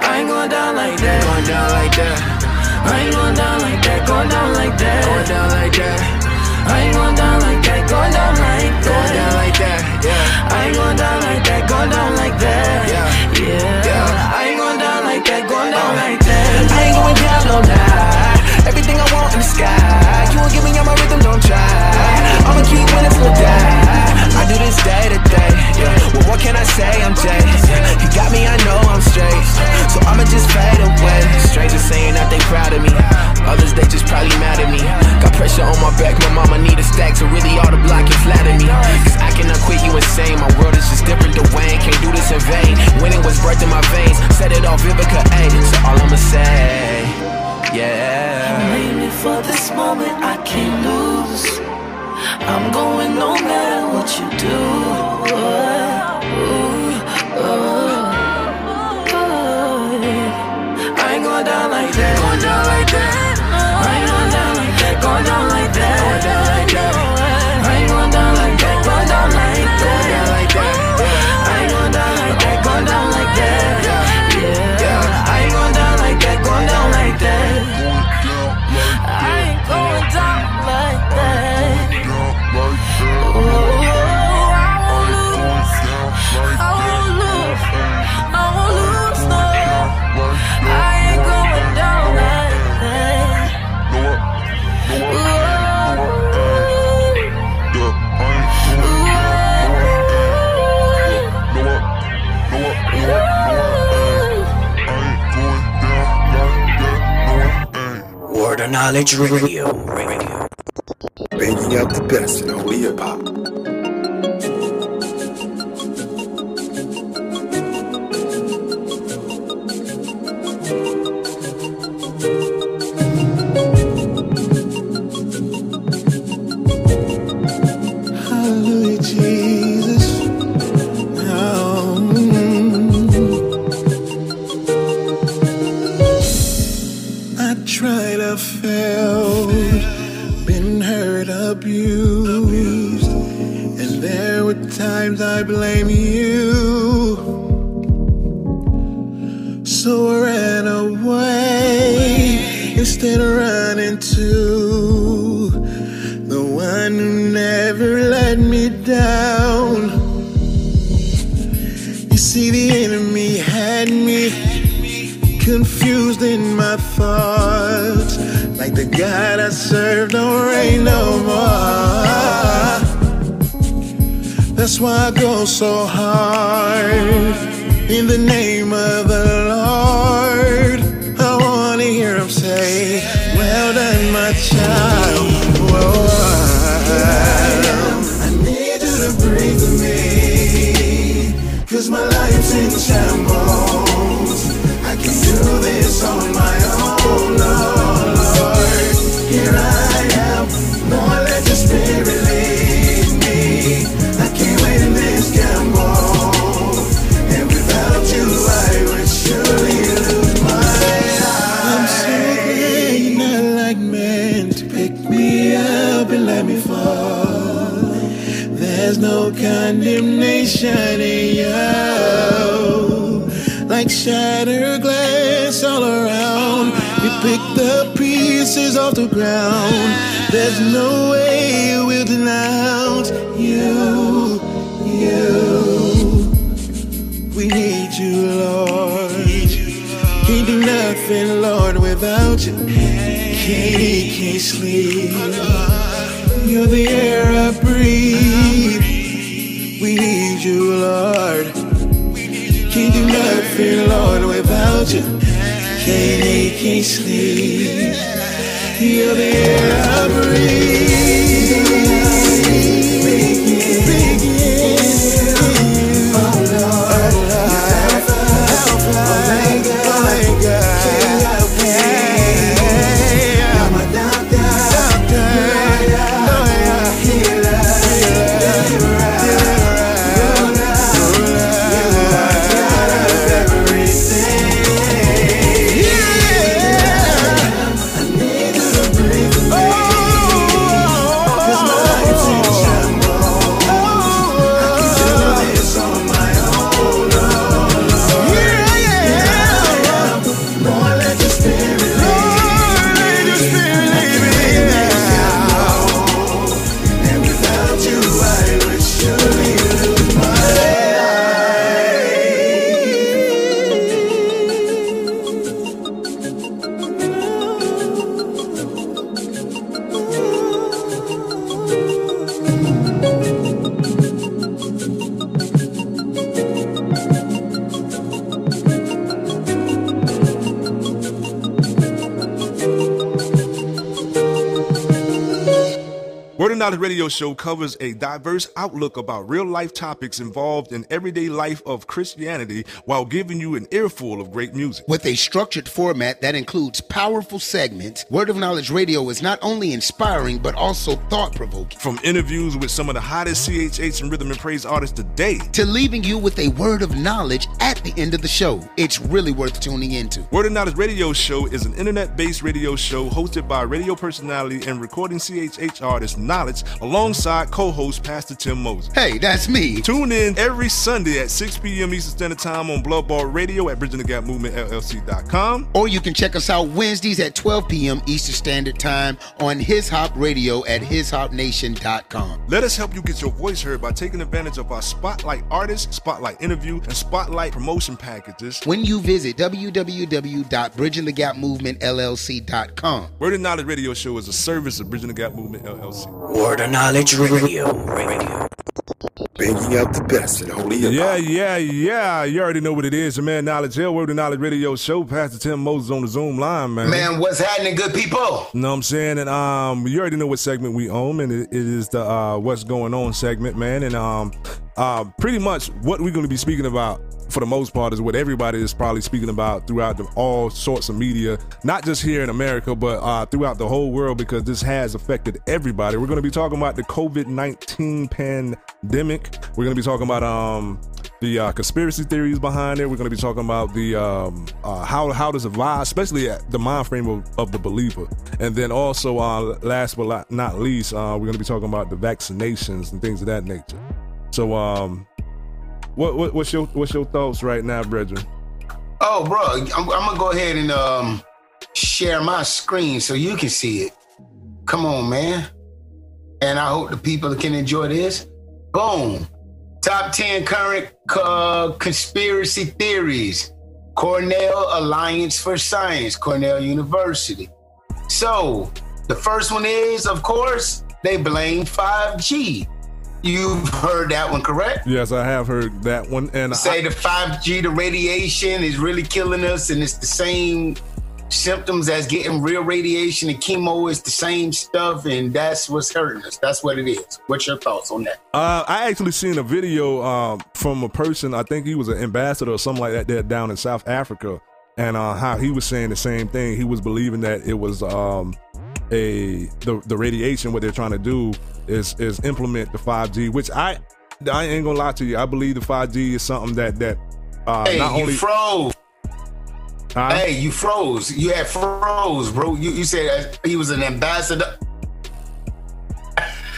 I ain't going down like that. Going down like that. I ain't going down like that. Going down like that. Going down like that. I ain't going down like that. Going down like that. Going down like that. Yeah. I ain't going down like that. Going down like that. Yeah. Yeah. Yeah. I ain't going down like that. Going down uh. like that. I ain't going down, no lie. Everything I want in the sky. You won't give me all my rhythm, don't try. I'ma keep winning till I die. Do this day to day. Yeah. Well, what can I say? I'm Jay. You got me, I know I'm straight. So I'ma just fade away. Strangers saying that they proud of me. Others, they just probably mad at me. Got pressure on my back, my mama need a stack. So really, all the block can flatter me. Cause I cannot quit you insane. My world is just different to Wayne. Can't do this in vain. Winning was birthed in my veins. Set it off Vivica A. So all I'ma say. Yeah. You made me for this moment, I can't lose. I'm going no matter what you do. Knowledge Radio. Radio. Banging out the best in holy hip hop. In you. Like shattered glass all around, we pick the pieces off the ground. There's no way we'll denounce you, you. We need you, Lord. Can't do nothing, Lord, without you. Can't eat, can't sleep. You're the air I breathe. Need you, Lord. Can't do nothing, Lord, without you. Can't eat, can't sleep. You're the air I breathe. Word Radio Show covers a diverse outlook about real life topics involved in everyday life of Christianity while giving you an earful of great music. With a structured format that includes powerful segments, Word of Knowledge Radio is not only inspiring but also thought provoking. From interviews with some of the hottest CHH and rhythm and praise artists today, To leaving you with a word of knowledge at the end of the show. It's really worth tuning into. Word of Knowledge Radio Show is an internet based radio show hosted by radio personality and recording CHH artist Knowledge alongside co host Pastor Tim Moses. Hey, that's me. Tune in every Sunday at 6 p.m. Eastern Standard Time on Blood Ball Radio at Bridging the Gap Movement LLC.com. Or you can check us out Wednesdays at 12 p.m. Eastern Standard Time on His Hop Radio at hishopnation.com. Let us help you get your voice heard by taking advantage of our Spotlight Artist, Spotlight Interview, and Spotlight Promotion packages. When you visit www.bridgingthegapmovementllc.com. Word of Knowledge Radio Show is a service of Bridging the Gap Movement LLC. Word of Knowledge Radio. Radio. Banging out the best in holy hip Yeah, yeah, yeah. You already know what it is. Your man Knowledge Hill, Word of Knowledge Radio Show. Pastor Tim Moses on the Zoom line, man. Man, what's happening, good people? You know what I'm saying? And um, you already know what segment we own, and it, it is the uh, what's going on segment, man. And um, uh, pretty much what we're going to be speaking about for the most part is what everybody is probably speaking about throughout the, all sorts of media, not just here in America, but uh, throughout the whole world because this has affected everybody. We're going to be talking about the COVID 19 pandemic. We're going to be talking about um, the uh, conspiracy theories behind it. We're going to be talking about the um, uh, how how does it lie, especially at the mind frame of, of the believer, and then also uh, last but not least, uh, we're going to be talking about the vaccinations and things of that nature. So, um, what, what what's your what's your thoughts right now, brethren? Oh, bro, I'm, I'm gonna go ahead and um share my screen so you can see it. Come on, man. And I hope the people can enjoy this. Boom. Top 10 current uh, conspiracy theories. Cornell Alliance for Science, Cornell University. So, the first one is, of course, they blame 5G. You've heard that one, correct? Yes, I have heard that one, and say I, the 5G, the radiation is really killing us, and it's the same symptoms as getting real radiation and chemo is the same stuff, and that's what's hurting us. That's what it is. What's your thoughts on that? uh, I actually seen a video um, from a person. I think he was an ambassador or something like that there down in South Africa, and uh, how he was saying the same thing. He was believing that it was um, a the the radiation. What they're trying to do is is implement the 5G, which I I ain't gonna lie to you. I believe the 5G is something that that uh, hey, not you only froze. Huh? Hey, you froze. You had froze, bro. You, you said he was an ambassador.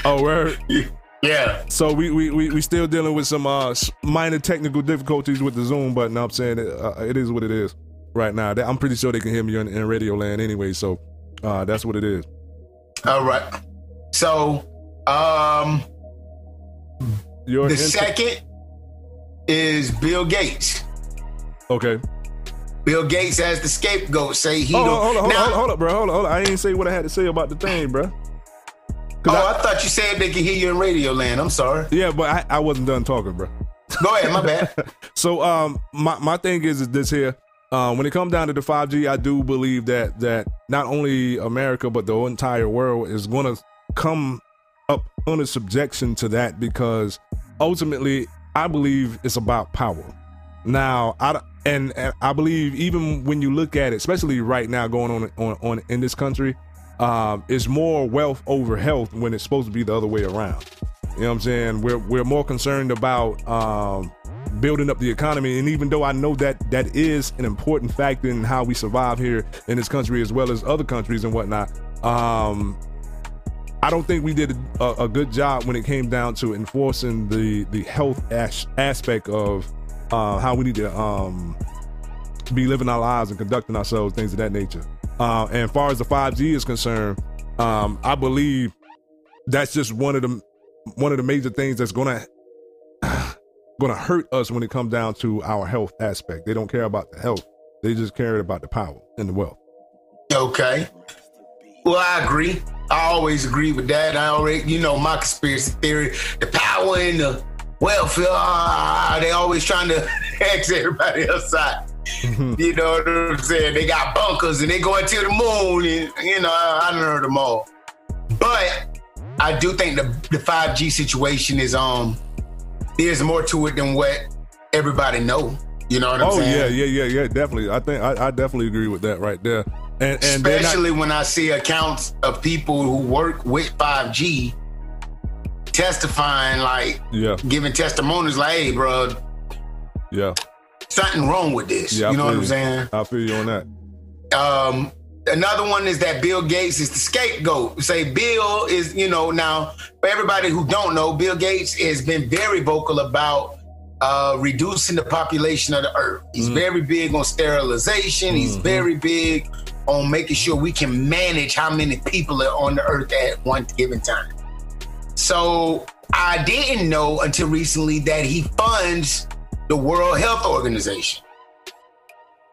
oh word. Yeah. So we we we, we still dealing with some uh minor technical difficulties with the Zoom button. I'm saying it, uh, it is what it is right now. I'm pretty sure they can hear me in, in radio land anyway. So uh, that's what it is. All right. So, um, Your the inter- second is Bill Gates. Okay. Bill Gates as the scapegoat. Say he Oh, don't. hold, on, hold, on, Now- hold, on, hold up, bro. Hold on, hold on. I ain't say what I had to say about the thing, bro. Oh, I, thought you said they could hear you in radio land. I'm sorry. Yeah, but I, I wasn't done talking, bro. Go ahead, my bad. so um my, my thing is, is this here. Um, when it comes down to the 5G, I do believe that that not only America but the entire world is going to come up under subjection to that because ultimately I believe it's about power. Now, I and, and I believe even when you look at it, especially right now going on on, on in this country, um, it's more wealth over health when it's supposed to be the other way around. You know what I'm saying? We're we're more concerned about um, building up the economy, and even though I know that that is an important factor in how we survive here in this country as well as other countries and whatnot, um, I don't think we did a, a good job when it came down to enforcing the the health as- aspect of uh, how we need to um, be living our lives and conducting ourselves, things of that nature. Uh, and as far as the 5G is concerned, um, I believe that's just one of the one of the major things that's gonna gonna hurt us when it comes down to our health aspect. They don't care about the health; they just care about the power and the wealth. Okay. Well, I agree. I always agree with that. I already, you know, my conspiracy theory, the power and the wealth, ah, they always trying to X everybody else out. You know what I'm saying? They got bunkers and they going to the moon, and you know, I, I heard them all. But I do think the the 5G situation is um there's more to it than what everybody know. You know what I'm oh saying? yeah, yeah, yeah, yeah. Definitely. I think I, I definitely agree with that right there. And and they're not- Especially when I see accounts of people who work with 5G testifying, like yeah, giving testimonies, like, "Hey, bro, yeah, something wrong with this." yeah. You know what I'm saying? I feel you on that. Um, another one is that Bill Gates is the scapegoat. Say Bill is, you know, now for everybody who don't know, Bill Gates has been very vocal about uh, reducing the population of the earth. He's very big on sterilization. He's very big on making sure we can manage how many people are on the earth at one given time. So I didn't know until recently that he funds the World Health Organization.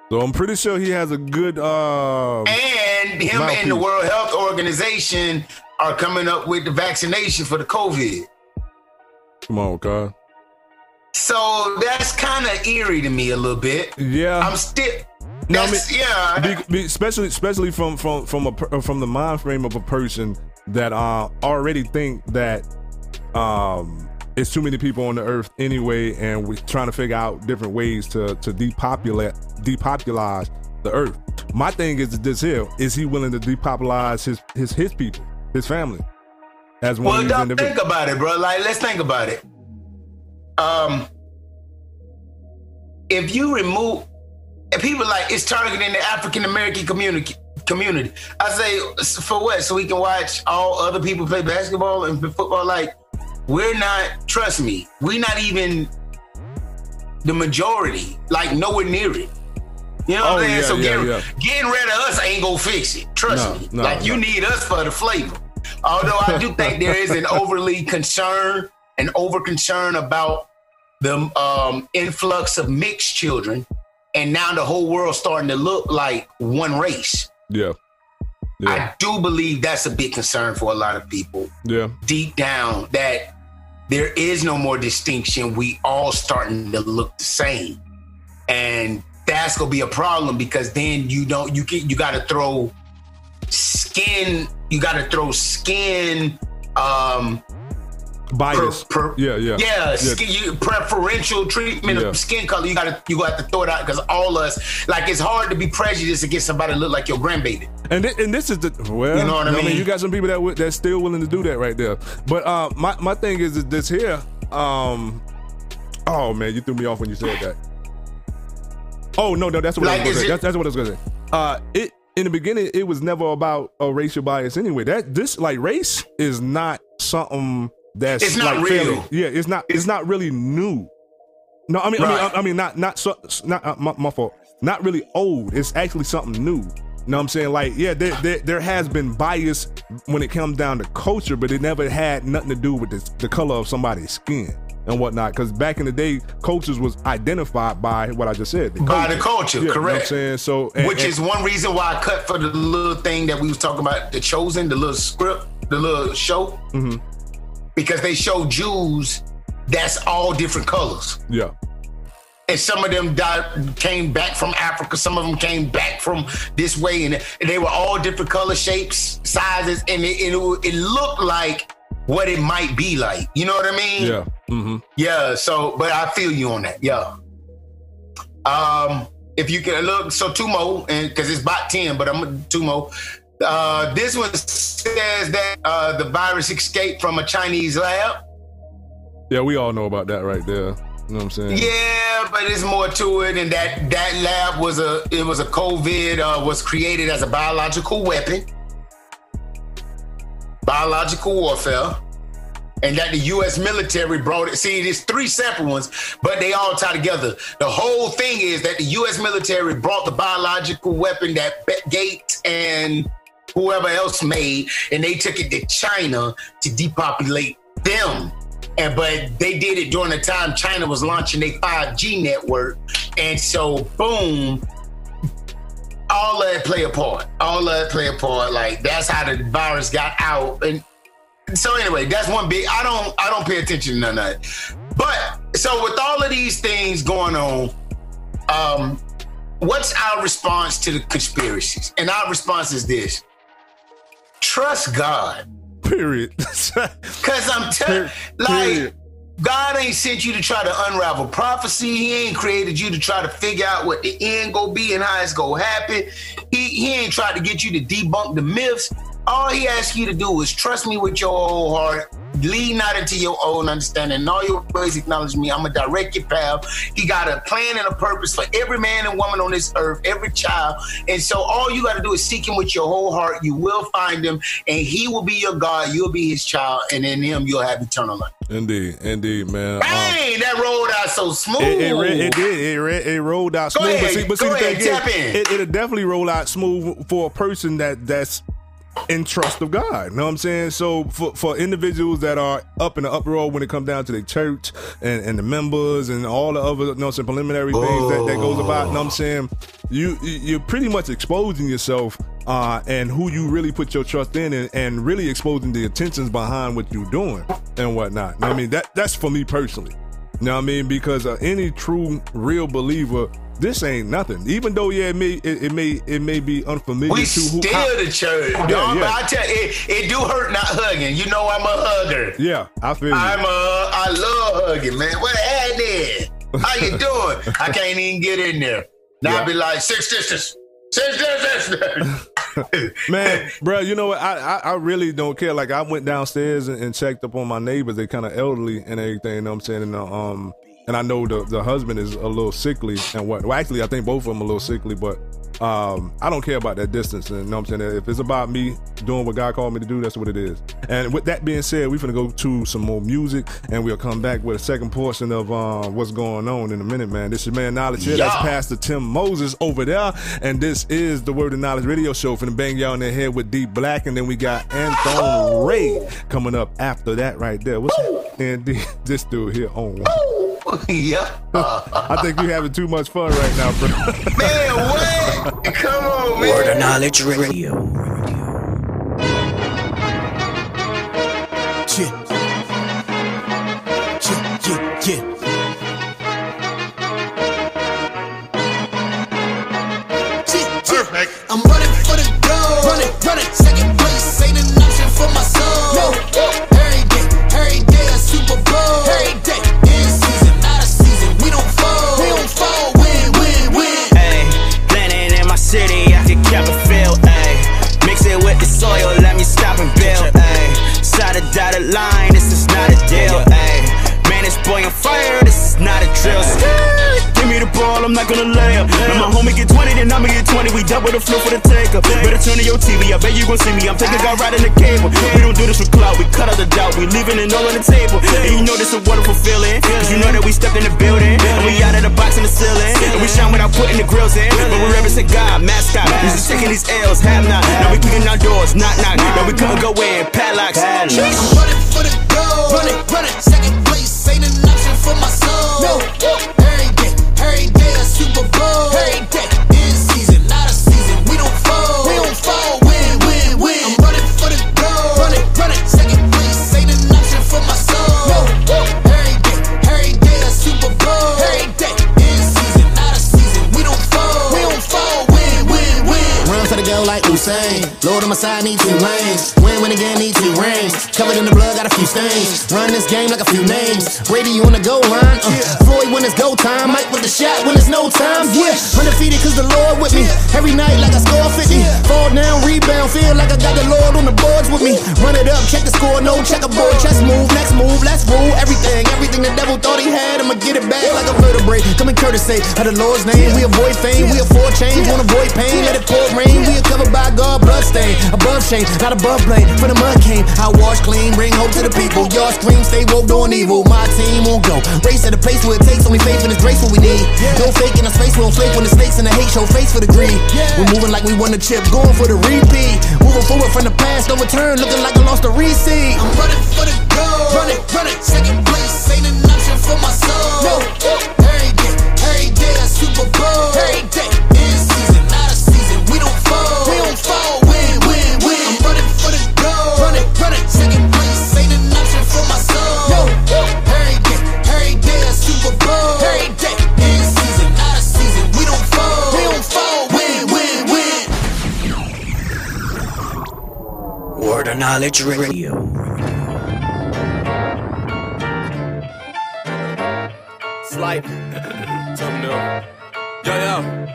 So I'm pretty sure he has a good. Uh, And him mouthpiece. and the World Health Organization are coming up with the vaccination for the COVID. Come on, God. So that's kind of eerie to me a little bit. Yeah, I'm still. No, I mean, yeah, be, be- especially especially from from from a from the mind frame of a person that uh already think that um it's too many people on the earth anyway, and we're trying to figure out different ways to to depopulate depopulize the earth. My thing is this here: is he willing to depopulize his his his people, his family, as one Well, of these don't individuals? think about it, bro. Like, let's think about it. Um, if you remove, if people like it's targeting the African American community. Community, I say for what? So we can watch all other people play basketball and football. Like, we're not. Trust me, we're not even the majority. Like, nowhere near it. You know what Oh, I'm saying? yeah, so yeah, getting, yeah. getting rid of us ain't gonna fix it. Trust No, me. no, like you need us for the flavor. Although I do think there is an overly concern, an over concern about the um, influx of mixed children, and now the whole world starting to look like one race. Yeah, yeah, I do believe that's a big concern for a lot of people yeah. deep down that there is no more distinction. We all starting to look the same, and that's gonna be a problem because then you don't you can you got to throw skin. You got to throw skin. Um, Bias. per- yeah, yeah, yeah, Skin, you, preferential treatment Yeah. of skin color. You gotta you got to throw it out because all us like it's hard to be prejudiced against somebody that look like your grandbaby. And thi- and this is the well, You know what I mean? I mean? You got some people that w- that's still willing to do that right there. But uh, my my thing is this here. Um, oh man, you threw me off when you said that. Oh no, no, that's what Like, I was gonna say. it- That's, that's what I was gonna say. Uh, it in the beginning, it was never about a racial bias anyway. That this like race is not something that's It's not like real. fairly- yeah, it's not. It's not really new. No, I mean, I mean, I, I mean, not not so, not uh, my, my fault. Not really old. It's actually something new. You know what I'm saying? Like, yeah, there, there, there has been bias when it comes down to culture, but it never had nothing to do with the, the color of somebody's skin and whatnot. Because back in the day, cultures was identified by what I just said. By the culture, Yeah, you know what I'm correct. saying? So, and- Which and- is one reason why I cut for the little thing that we was talking about, the chosen, the little script, the little show, Mhm. Because they show Jews that's all different colors. yeah. And some of them died, came back from Africa. Some of them came back from this way, and they were all different color shapes, sizes, and it, it, it looked like what it might be like. You know what I mean? Yeah. Mm-hmm. Yeah, so but I feel you on that. Yeah. Um, if you can look, so two more, and because it's about 10, but I'm two more. Uh, this one says that uh, the virus escaped from a Chinese lab. Yeah, we all know about that right there. You know what I'm saying? Yeah, but it's more to it, and that that lab was a it was a COVID uh, was created as a biological weapon, biological warfare, and that the U.S. military brought it. See, there's three separate ones, but they all tie together. The whole thing is that the U.S. military brought the biological weapon that Gates and whoever else made, and they took it to China to depopulate them. And but they did it during the time China was launching their 5G network, and so boom, all of play a part. All of play a part. Like that's how the virus got out. And so anyway, that's one big. I don't I don't pay attention to none of that. But so with all of these things going on, um, what's our response to the conspiracies? And our response is this: trust God. Period. Cause I'm telling, like, God ain't sent you to try to unravel prophecy. He ain't created you to try to figure out what the end go be and how it's gonna happen. He he ain't tried to get you to debunk the myths. All he asked you to do is trust me with your whole heart. Lean not into your own understanding. In all your ways acknowledge me. I'm gonna direct your path. He got a plan and a purpose for every man and woman on this earth, every child. And so all you gotta do is seek him with your whole heart. You will find him, and he will be your God. You'll be his child, and in him you'll have eternal life. Indeed, indeed, man. Um, that rolled out so smooth. It, it, re- it did. It, re- it rolled out Go smooth. but see, but see go the thing ahead, is, in. it, it'll definitely roll out smooth for a person that that's in trust of God. You know what I'm saying? So for, for individuals that are up in the uproar when it comes down to the church and, and the members and all the other you know I'm preliminary things that, that goes about, you know what I'm saying? You you- you're pretty much exposing yourself uh, and who you really put your trust in and, and really exposing the intentions behind what you're doing and whatnot. Know what I mean that that's for me personally. You know what I mean? Because uh, any true, real believer, this ain't nothing. Even though, yeah, it may it, it may it may be unfamiliar We to who. still how- the church. Yeah, dog, yeah. But I tell you, it, it do hurt not hugging. You know I'm a hugger. Yeah, I feel you. I'm a I love hugging, man. What happened? How you doing? I can't even get in there. Now I be like, six distance. Six distance. Man, bro, you know what? I, I I really don't care. Like I went downstairs and, and checked up on my neighbors. They kind of elderly and everything. You know what I'm saying? And uh, um, and I know the the husband is a little sickly and what. Well, actually, I think both of them a little sickly, but um, I don't care about that distance. And you know what I'm saying? If it's about me doing what God called me to do, that's what it is. And with that being said, we're gonna go to some more music, and we'll come back with a second portion of uh, what's going on in a minute, man. This is man knowledge here. That's Pastor Tim Moses over there, and this is the Word of Knowledge Radio Show. from the bang y'all in the head with Deep Black, and then we got Anthony Ray coming up after that right there. What's and this dude here on? Yeah. I think you having too much fun right now, bro. man, what? Come on, man. Word of Knowledge Radio. Yeah. Yeah, yeah, yeah. Perfect. I'm running for the then I'ma get 20. We double the flow for the taker. Better turn to your TV, I bet you gon' see me. I'm taking God right in the cable. We don't do this for clout, we cut out the doubt. We leaving it all on the table. And you know this is a wonderful feeling. Cause you know that we stepped in the building. And we out of the box in the ceiling. And we shine without putting the grills in. But we represent God, mascot. We just taking these L's, have not. Now we kicking our doors, knock knock. Now we couldn't go in, padlocks. I'm running for the goal. Running, running. Second place ain't an option for my soul. No. Every day, every day a Super Bowl. Every day, like Usain. Lord on my side, need two lanes. Win, win again, need two rings. Covered in the blood, got a few stains. Run this game like a few names. Brady, on the goal line. Uh, Floyd when it's go time. Mike with the shot when it's no time. Yeah, undefeated cause the Lord with me. Every night like I score 50. Fall down, rebound, feel like I got the Lord on the boards with me. Run it up, check the score, no checkerboard. Chess move, next move, let's rule everything. Everything the devil thought he had, I'ma get it back like a vertebrae. Coming courtesy of the Lord's name. We avoid fame, we avoid change, won't avoid pain. Let it pour rain. We are covered by God, blood stain. Above shame, not above blame. For the mud came, I wash clean, bring hope to the people. Y'all scream, stay woke, doing evil. My team won't go. Race at a place where it takes only faith and it's grace what we need. No fake in a space, we don't flake when the stakes and the hate show face for the greed. We're moving like we won the chip, going for the repeat. Moving forward from the past, no return, looking like I lost the receipt. I'm running for the goal. Running, running. Second place ain't an option for my soul. No. Every day, every day a Super Bowl. Every day, Knowledge Knowledge Radio. Slight. Something new. Yo, yo.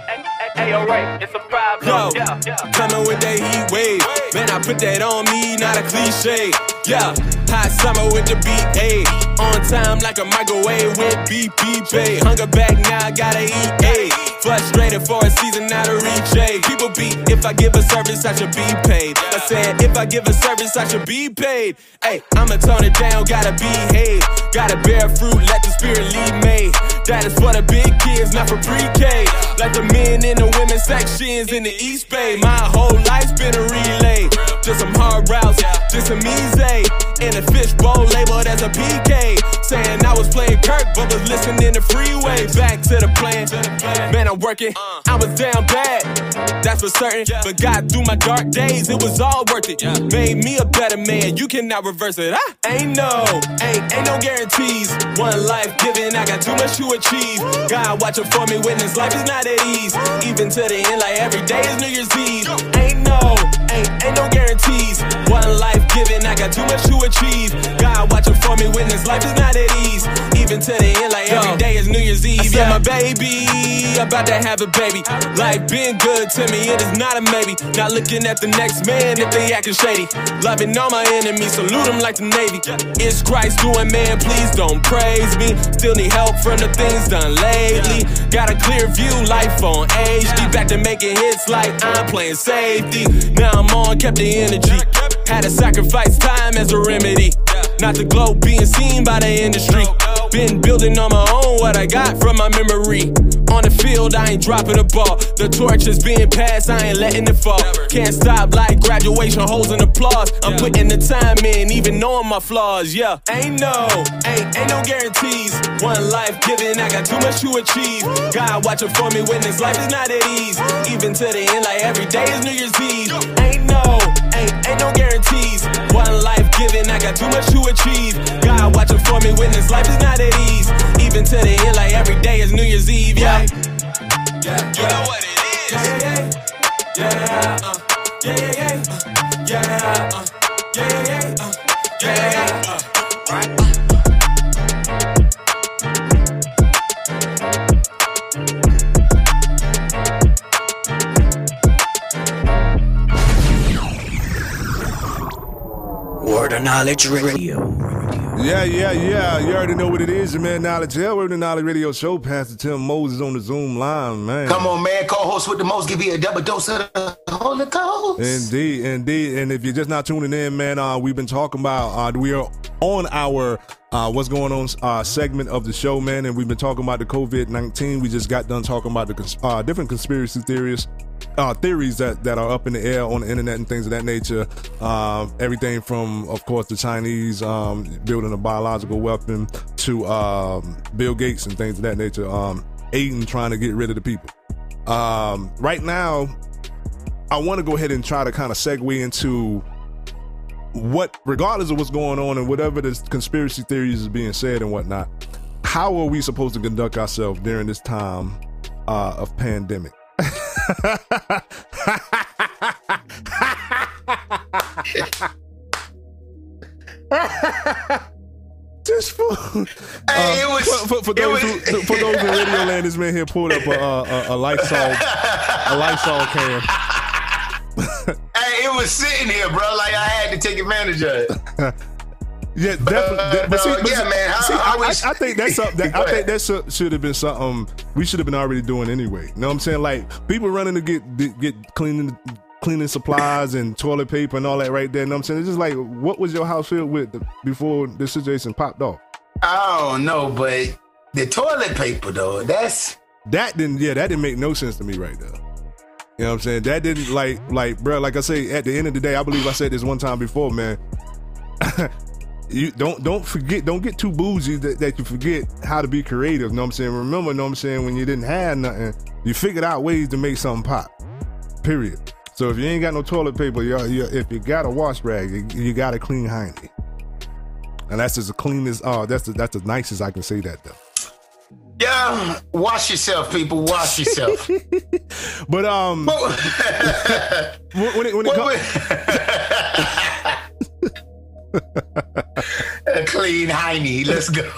Hey, yo, Ray, it's a problem. Yo, Yeah, yeah. coming with that heat wave. Man, I put that on me, not a cliche. Yeah, hot summer with the beat, ayy. On time like a microwave with beep, beep, ayy. Hunger back now, I gotta eat, ayy. Frustrated for a season, not a reach. People beat, if I give a service, I should be paid. I said, if I give a service, I should be paid. Hey, I'ma tone it down, gotta behave. Gotta bear fruit, let the spirit lead me. That is for the big kids, not for pre-K. Like the men in the women's sections in the East Bay. My whole life's been a relay. Just some hard routes, just some easy. In a fishbowl labeled as a PK. Saying I was playing Kirk, but was listening to Freeway. Back to the plan. Man, I'm working. I was down bad, that's for certain. But got through my dark days, it was all worth it. Made me a better man, you cannot reverse it. I ain't no, ain't, ain't no guarantees. One life given, I got too much to achieve. God watching for me when life is not at ease. Even to the end, like every day is New Year's Eve. Ain't no, ain't, ain't no guarantees. One life given, I got too much to achieve. God watching for me when this life is not at Even to the end, like every day is New Year's Eve. Yeah, my baby, about to have a baby. Life been good to me, it is not a maybe. Not looking at the next man if they acting shady. Loving all my enemies, salute them like the Navy. It's Christ doing, man, please don't praise me. Still need help from the things done lately. Got a clear view, life on HD. Back to making hits like I'm playing safety. Now I'm on, kept the energy. Had to sacrifice time as a remedy. Not the globe being seen by the industry. Been building on my own what I got from my memory. On the field, I ain't dropping the ball. The torch is being passed, I ain't letting it fall. Can't stop like graduation, holes in applause. I'm putting the time in, even knowing my flaws. Yeah, ain't no, ain't, ain't no guarantees. One life given, I got too much to achieve. God watching for me when this life is not at ease. Even to the end, like every day is New Year's Eve. Ain't no, ain't, ain't no guarantees. One life given, I got too much to achieve. God watching for me when this life is not at ease. Even to the end, like every day is New Year's Eve. Yeah, yeah, you know what it is. Yeah, yeah, uh, yeah, yeah, yeah, yeah, uh, yeah, yeah, uh, yeah, yeah, uh, right. Word of Knowledge Radio. Yeah, yeah, yeah. You already know what it is, your man Knowledge. Yeah, we're the Knowledge Radio Show. Pastor Tim Moses on the Zoom line, man. Come on, man. Co-host with the most. Give you a double dose of the Holy Ghost. Indeed, indeed. And if you're just not tuning in, man, uh, we've been talking about uh, we are on our uh, what's going on uh, segment of the show, man, and we've been talking about the COVID nineteen. We just got done talking about the cons- uh, different conspiracy theories. Uh, theories that, that are up in the air on the internet and things of that nature. Um, everything from, of course, the Chinese um, building a biological weapon to um, Bill Gates and things of that nature, um, aiding trying to get rid of the people. Um, right now, I want to go ahead and try to kind of segue into what, regardless of what's going on and whatever the conspiracy theories is being said and whatnot, how are we supposed to conduct ourselves during this time uh, of pandemic? Just for, uh, was- for, for, for those was- who, for those in radio land, this man here pulled up a a, a, a Lysol a Lysol can. Hey, it was sitting here, bro. Like I had to take advantage of it. Yeah, definitely. But, see, uh, but yeah, see- man, I- see, I I, wish- I, I think that's something. That, I think that should, should have been something we should have been already doing anyway. You know what I'm saying? Like people running to get get cleaning cleaning supplies and toilet paper and all that right there. You know what I'm saying? It's just like, what was your house filled with before the situation popped off? I don't know, but the toilet paper though, that's That didn't. Yeah, that didn't make no sense to me right there. You know what I'm saying? That didn't like like bro. Like I say, at the end of the day, I believe I said this one time before, man. you don't don't forget, don't get too bougie that, that you forget how to be creative. Know what I'm saying? Remember, know what I'm saying? When you didn't have nothing, you figured out ways to make something pop. Period. So if you ain't got no toilet paper, you, if you got a wash rag, you, you got a clean hiney. And that's as the cleanest. Oh, that's the, that's the nicest I can say that though. yeah. Wash yourself, people. Wash yourself. But um, when, it, when it comes, clean hiney. Let's go.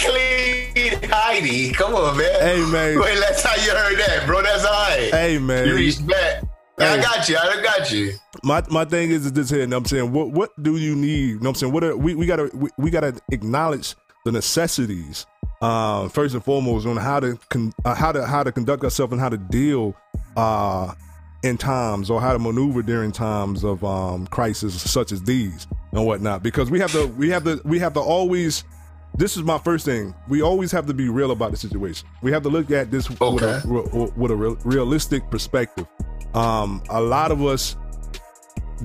clean hiney. Come on, man. Hey, man. Wait, that's how you heard that, bro. That's all right. Hey, man. You reached back. I got you. I got you. my my thing is this here, you know what I'm saying? What what do you need? You know what I'm saying? What are, we we gotta we, we gotta acknowledge the necessities uh, first and foremost on how to con- uh, how to how to conduct ourselves and how to deal uh, in times or how to maneuver during times of um, crisis such as these and whatnot. Because we have to we have to we have to always. This is my first thing. We always have to be real about the situation. We have to look at this with a, with a real- realistic perspective. Um, a lot of us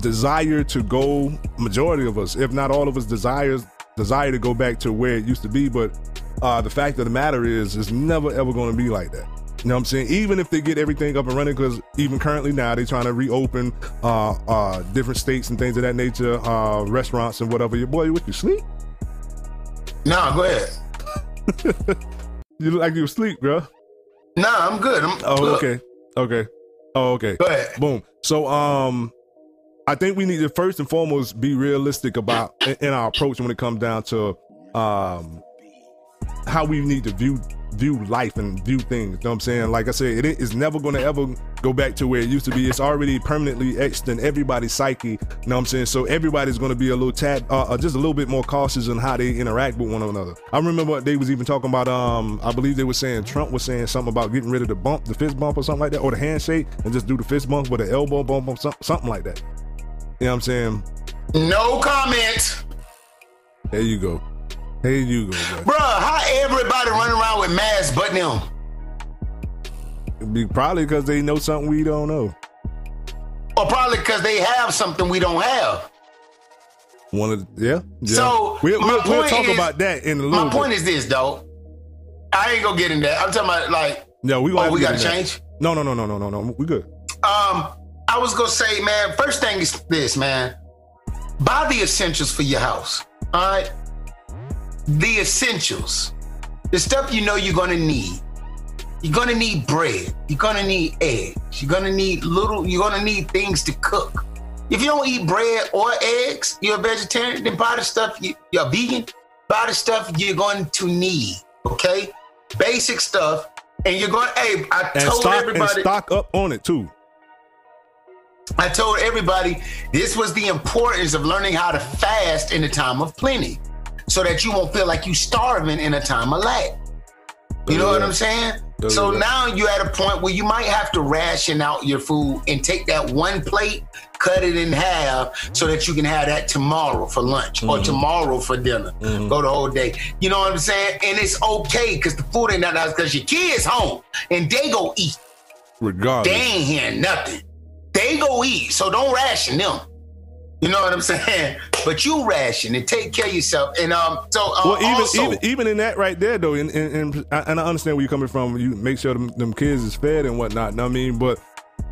desire to go majority of us if not all of us desires desire to go back to where it used to be but uh the fact of the matter is it's never ever going to be like that you know what i'm saying even if they get everything up and running because even currently now they're trying to reopen uh uh different states and things of that nature uh restaurants and whatever your boy what you sleep Nah, go ahead. you look like you asleep bro Nah, I'm good. I'm, Oh, look, okay. Okay. Oh, okay. Go ahead. Boom. So, um, I think we need to first and foremost be realistic about in, in our approach when it comes down to um how we need to view view life and view things. You know what I'm saying? Like I said, it is never going to ever go back to where it used to be. It's already permanently etched in everybody's psyche. You know what I'm saying? So everybody's going to be a little tad, uh, uh, just a little bit more cautious in how they interact with one another. I remember they was even talking about, um, I believe they were saying Trump was saying something about getting rid of the bump, the fist bump or something like that, or the handshake and just do the fist bump with the elbow bump or something, something like that. You know what I'm saying? No comment. There you go. There you go, bro. Bruh, how everybody running around with masks but them? Be probably because they know something we don't know. Or probably because they have something we don't have. One of the, yeah. yeah. So, we'll, we'll, we'll talk is- about that in a little My point bit. is this, though. I ain't gonna get in that. I'm talking about like, yeah, we oh, we gotta that. change. No, no, no, no, no, no, no. We good. Um, I was gonna say, man, first thing is this, man. Buy the essentials for your house. All right. The essentials. The stuff you know you're gonna need. You're gonna need bread. You're gonna need eggs. You're gonna need little, you're gonna need things to cook. If you don't eat bread or eggs, you're a vegetarian, then buy the stuff you, you're a vegan, buy the stuff you're going to need. Okay? Basic stuff. And you're going, hey, I And told stock everybody. and stock up on it too. I told everybody this was the importance of learning how to fast in a time of plenty so that you won't feel like you're starving in a time of lack. You know what I'm saying? So now you're at a point where you might have to ration out your food and take that one plate, cut it in half so that you can have that tomorrow for lunch or Mhm. tomorrow for dinner. Mhm. Go the whole day. You know what I'm saying? And it's okay because the food ain't nothing else because your kids home and they go eat. Regardless. They ain't hearing nothing. They go eat, so don't ration them. You know what I'm saying? But you ration and take care of yourself. And um, so uh, well, even, also, even even in that right there though, and, and, and, and I understand where you're coming from. You make sure them, them kids is fed and whatnot. know what I mean, but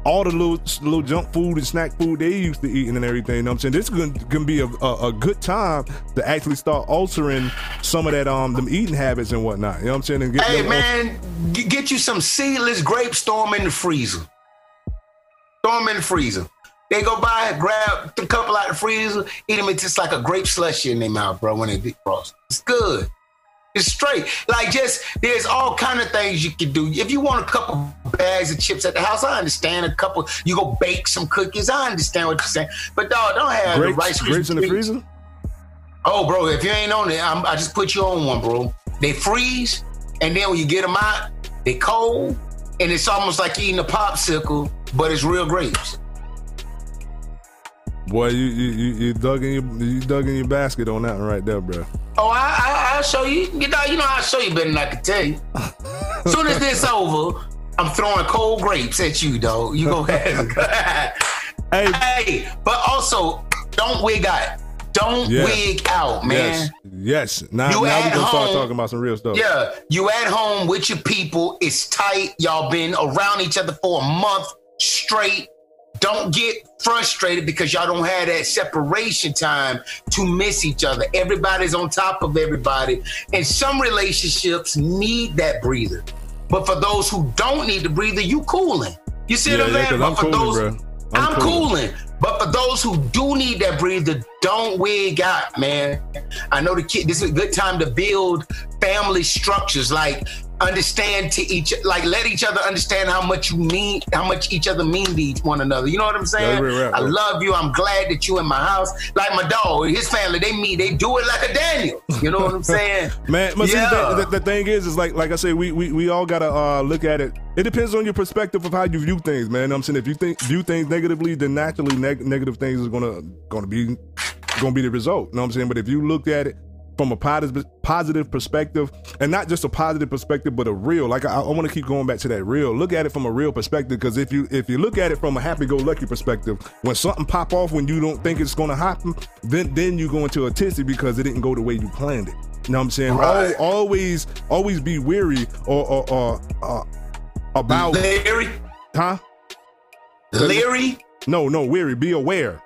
all the little little junk food and snack food they used to eating and everything. know what I'm saying this can can be a, a, a good time to actually start altering some of that um them eating habits and whatnot. You know what I'm saying? And get hey man, get you some seedless grapes, throw them in the freezer. Throw them in the freezer. They go by, grab a couple out of the freezer, eat them. It's just like a grape slushy in their mouth, bro. When they defrost, it's good. It's straight. Like just there's all kind of things you can do. If you want a couple bags of chips at the house, I understand. A couple, you go bake some cookies. I understand what you're saying. But dog, don't have grapes, the Rice grapes in the freezer. Oh, bro, if you ain't on it, I'm, I just put you on one, bro. They freeze, and then when you get them out, they cold, and it's almost like eating a popsicle, but it's real grapes. Boy, you you you, you dug in your you dug in your basket on that one right there, bro. Oh, I, I, I'll show you. You know, you know, I'll show you better than I can tell you. soon as this over, I'm throwing cold grapes at you, though. You go ahead. hey. hey, but also don't wig out. Don't Yeah. wig out, man. Yes, yes. Now, You now we're gonna start talking about some real stuff. Yeah, you at home with your people. It's tight. Y'all been around each other for a month straight. Don't get frustrated because y'all don't have that separation time to miss each other. Everybody's on top of everybody, and some relationships need that breather. But for those who don't need the breather, you cooling. You see Yeah, what I'm yeah, saying? 'cause But I'm for cooling, those, bruh. I'm I'm, cooling. cooling. But for those who do need that breather, don't wig out, man. I know the kid. This is a good time to build family structures. Like understand to each, like let each other understand how much you mean, how much each other mean to each one another. You know what I'm saying? right, right, I love you. I'm glad that you in my house. Like my dog, his family, they meet, they do it like a Daniel. You know what I'm saying? Man, but see, the, the, the thing is, is like, like I say, we we, we all gotta uh, look at it. It depends on your perspective of how you view things, man. I'm saying if you think view things negatively, then naturally neg- negative things is gonna gonna be gonna be the result. You know what I'm saying? But if you look at it from a positive perspective, and not just a positive perspective, but a real, like I, I want to keep going back to that real. Look at it from a real perspective, because if you if you look at it from a happy-go-lucky perspective, when something pop off when you don't think it's gonna happen, then then you go into a tizzy because it didn't go the way you planned it. You know what I'm saying? Right. Always always be weary or or, or uh, about Larry, huh? Larry. No, no, weary. Be aware.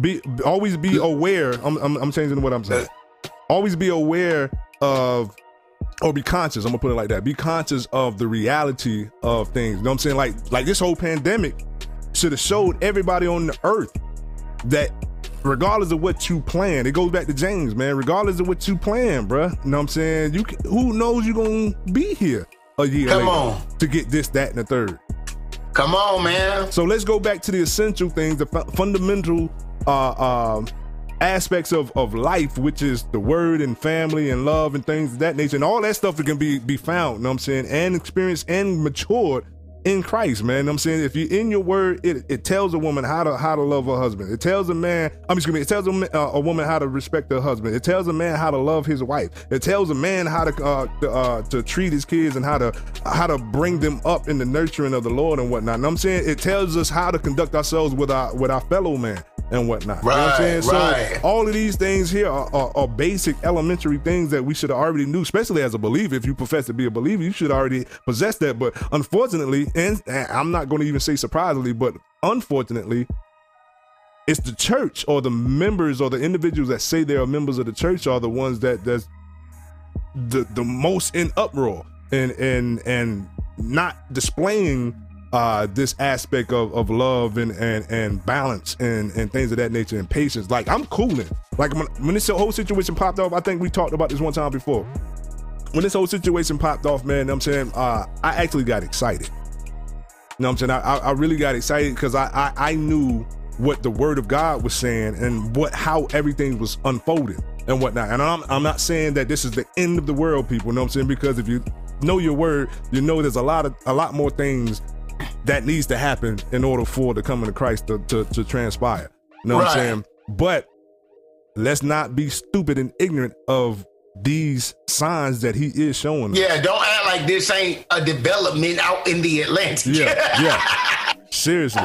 Be always be aware. I'm, I'm I'm changing what I'm saying. Always be aware of or be conscious. I'm gonna put it like that. Be conscious of the reality of things. You know what I'm saying? Like like this whole pandemic should have showed everybody on the earth that regardless of what you plan, it goes back to James, man. Regardless of what you plan, bruh. You know what I'm saying? You can, who knows you gonna be here a year Come later on. to get this, that, and the third. Come on, man. So let's go back to the essential things, the fu- fundamental uh, um, aspects of, of life, which is the word and family and love and things of that nature. And all that stuff that can be be found, you know what I'm saying, and experienced and matured in Christ, man. I'm saying if you're in your word, it, it tells a woman how to how to love her husband. It tells a man, I'm excuse me, it tells a, uh, a woman how to respect her husband. It tells a man how to love his wife. It tells a man how to uh, to, uh, to treat his kids and how to how to bring them up in the nurturing of the Lord and whatnot. What I'm saying it tells us how to conduct ourselves with our with our fellow man and whatnot. You know what I'm saying? Right, So all of these things here are, are, are basic, elementary things that we should have already knew, especially as a believer. If you profess to be a believer, you should already possess that. But unfortunately, and and I'm not going to even say surprisingly, but unfortunately, it's the church or the members or the individuals that say they are members of the church are the ones that that's the the most in uproar and and and not displaying uh this aspect of, of love and, and and balance and and things of that nature and patience. Like i'm cooling. Like when, when this whole situation popped off i think we talked about this one time before. When this whole situation popped off man i'm saying uh i actually got excited. You know what i'm saying? I, I really got excited because I, I i knew what the word of god was saying and what how everything was unfolding and whatnot. And i'm, I'm not saying that this is the end of the world people. You know what i'm saying? Because if you know your word you know there's a lot of a lot more things that needs to happen in order for the coming of Christ to, to, to transpire. You know what I'm saying? But let's not be stupid and ignorant of these signs that he is showing us. Yeah, don't act like this ain't a development out in the Atlantic. Yeah, yeah. Seriously.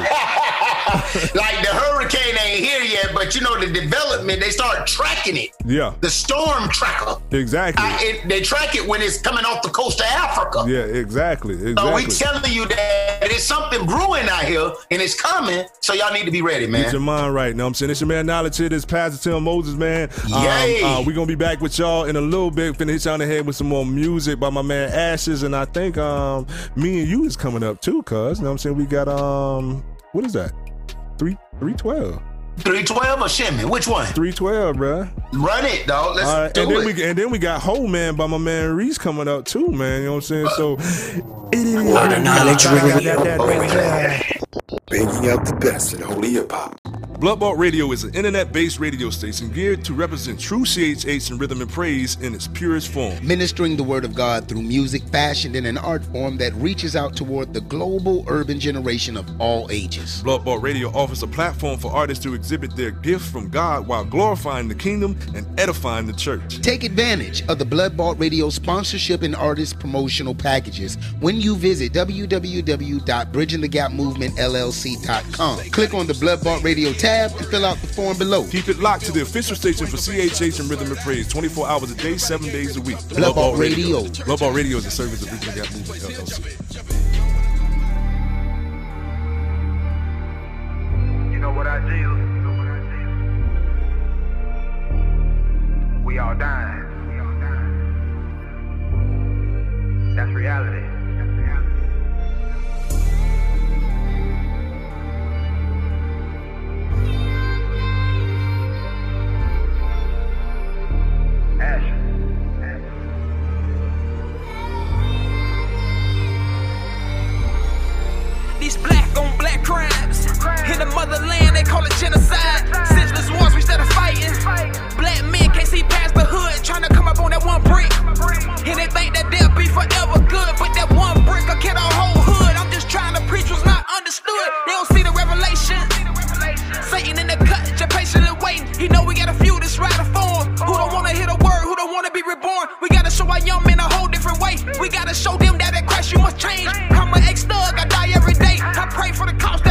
like the hurricane ain't here yet, but you know the development, they start tracking it. Yeah. The storm tracker. Exactly. I, it, they track it when it's coming off the coast of Africa. Yeah, exactly. So we telling you that there's something brewing out here and it's coming, so y'all need to be ready, Get man. your mind right. Now I'm saying? It's your man Knowledge here. This Pastor Tim Moses, man. Um, Yay. uh, we're gonna be back with y'all in a little bit. Finna hit y'all in the head with some more music by my man Ashes. And I think um me and you is coming up too, cuz. You know what I'm saying? We got um what is that? Three three twelve. 312 or Shimmy? Which one? 312, bro. Run it, dog. Let's All right, do and then it. we and then we got Whole Man by my man Reese coming up too, man. You know what I'm saying? So Word of knowledge radio. Banging out the best in holy hip hop. Bloodbought Radio is an internet-based radio station geared to represent true CHH and rhythm and praise in its purest form. Ministering the word of God through music fashioned in an art form that reaches out toward the global urban generation of all ages. Bloodbought Radio offers a platform for artists to exhibit their gift from God while glorifying the kingdom and edifying the church. Take advantage of the Bloodbought Radio sponsorship and artist promotional packages when you visit www.bridgingthegapmovementllc.com. Click on the Bloodbought Radio tab and fill out the form below. Keep it locked to the official station for CHH and Rhythm and Praise 24 hours a day, 7 days a week. Bloodbought Radio. Bloodbought Radio is a service of Bridging the Gap Movement LLC. You know what I do? we all dying. We all dying. That's reality. That's reality. Black on black crimes. In the motherland, they call it genocide. Senseless wars we started fighting. Black men see past the hood, trying to come up on that one brick. And they think that they'll be forever good, but that one brick will kill the whole hood. I'm just trying to preach what's not understood. They don't see the revelation. Satan in the cut, just patiently waiting. He know we got a few that's right for him. Who don't wanna hear the word, who don't wanna be reborn. We gotta show our young men a whole different way. We gotta show them that at Christ you must change. I'm an ex-thug, I die every day. I pray for the cops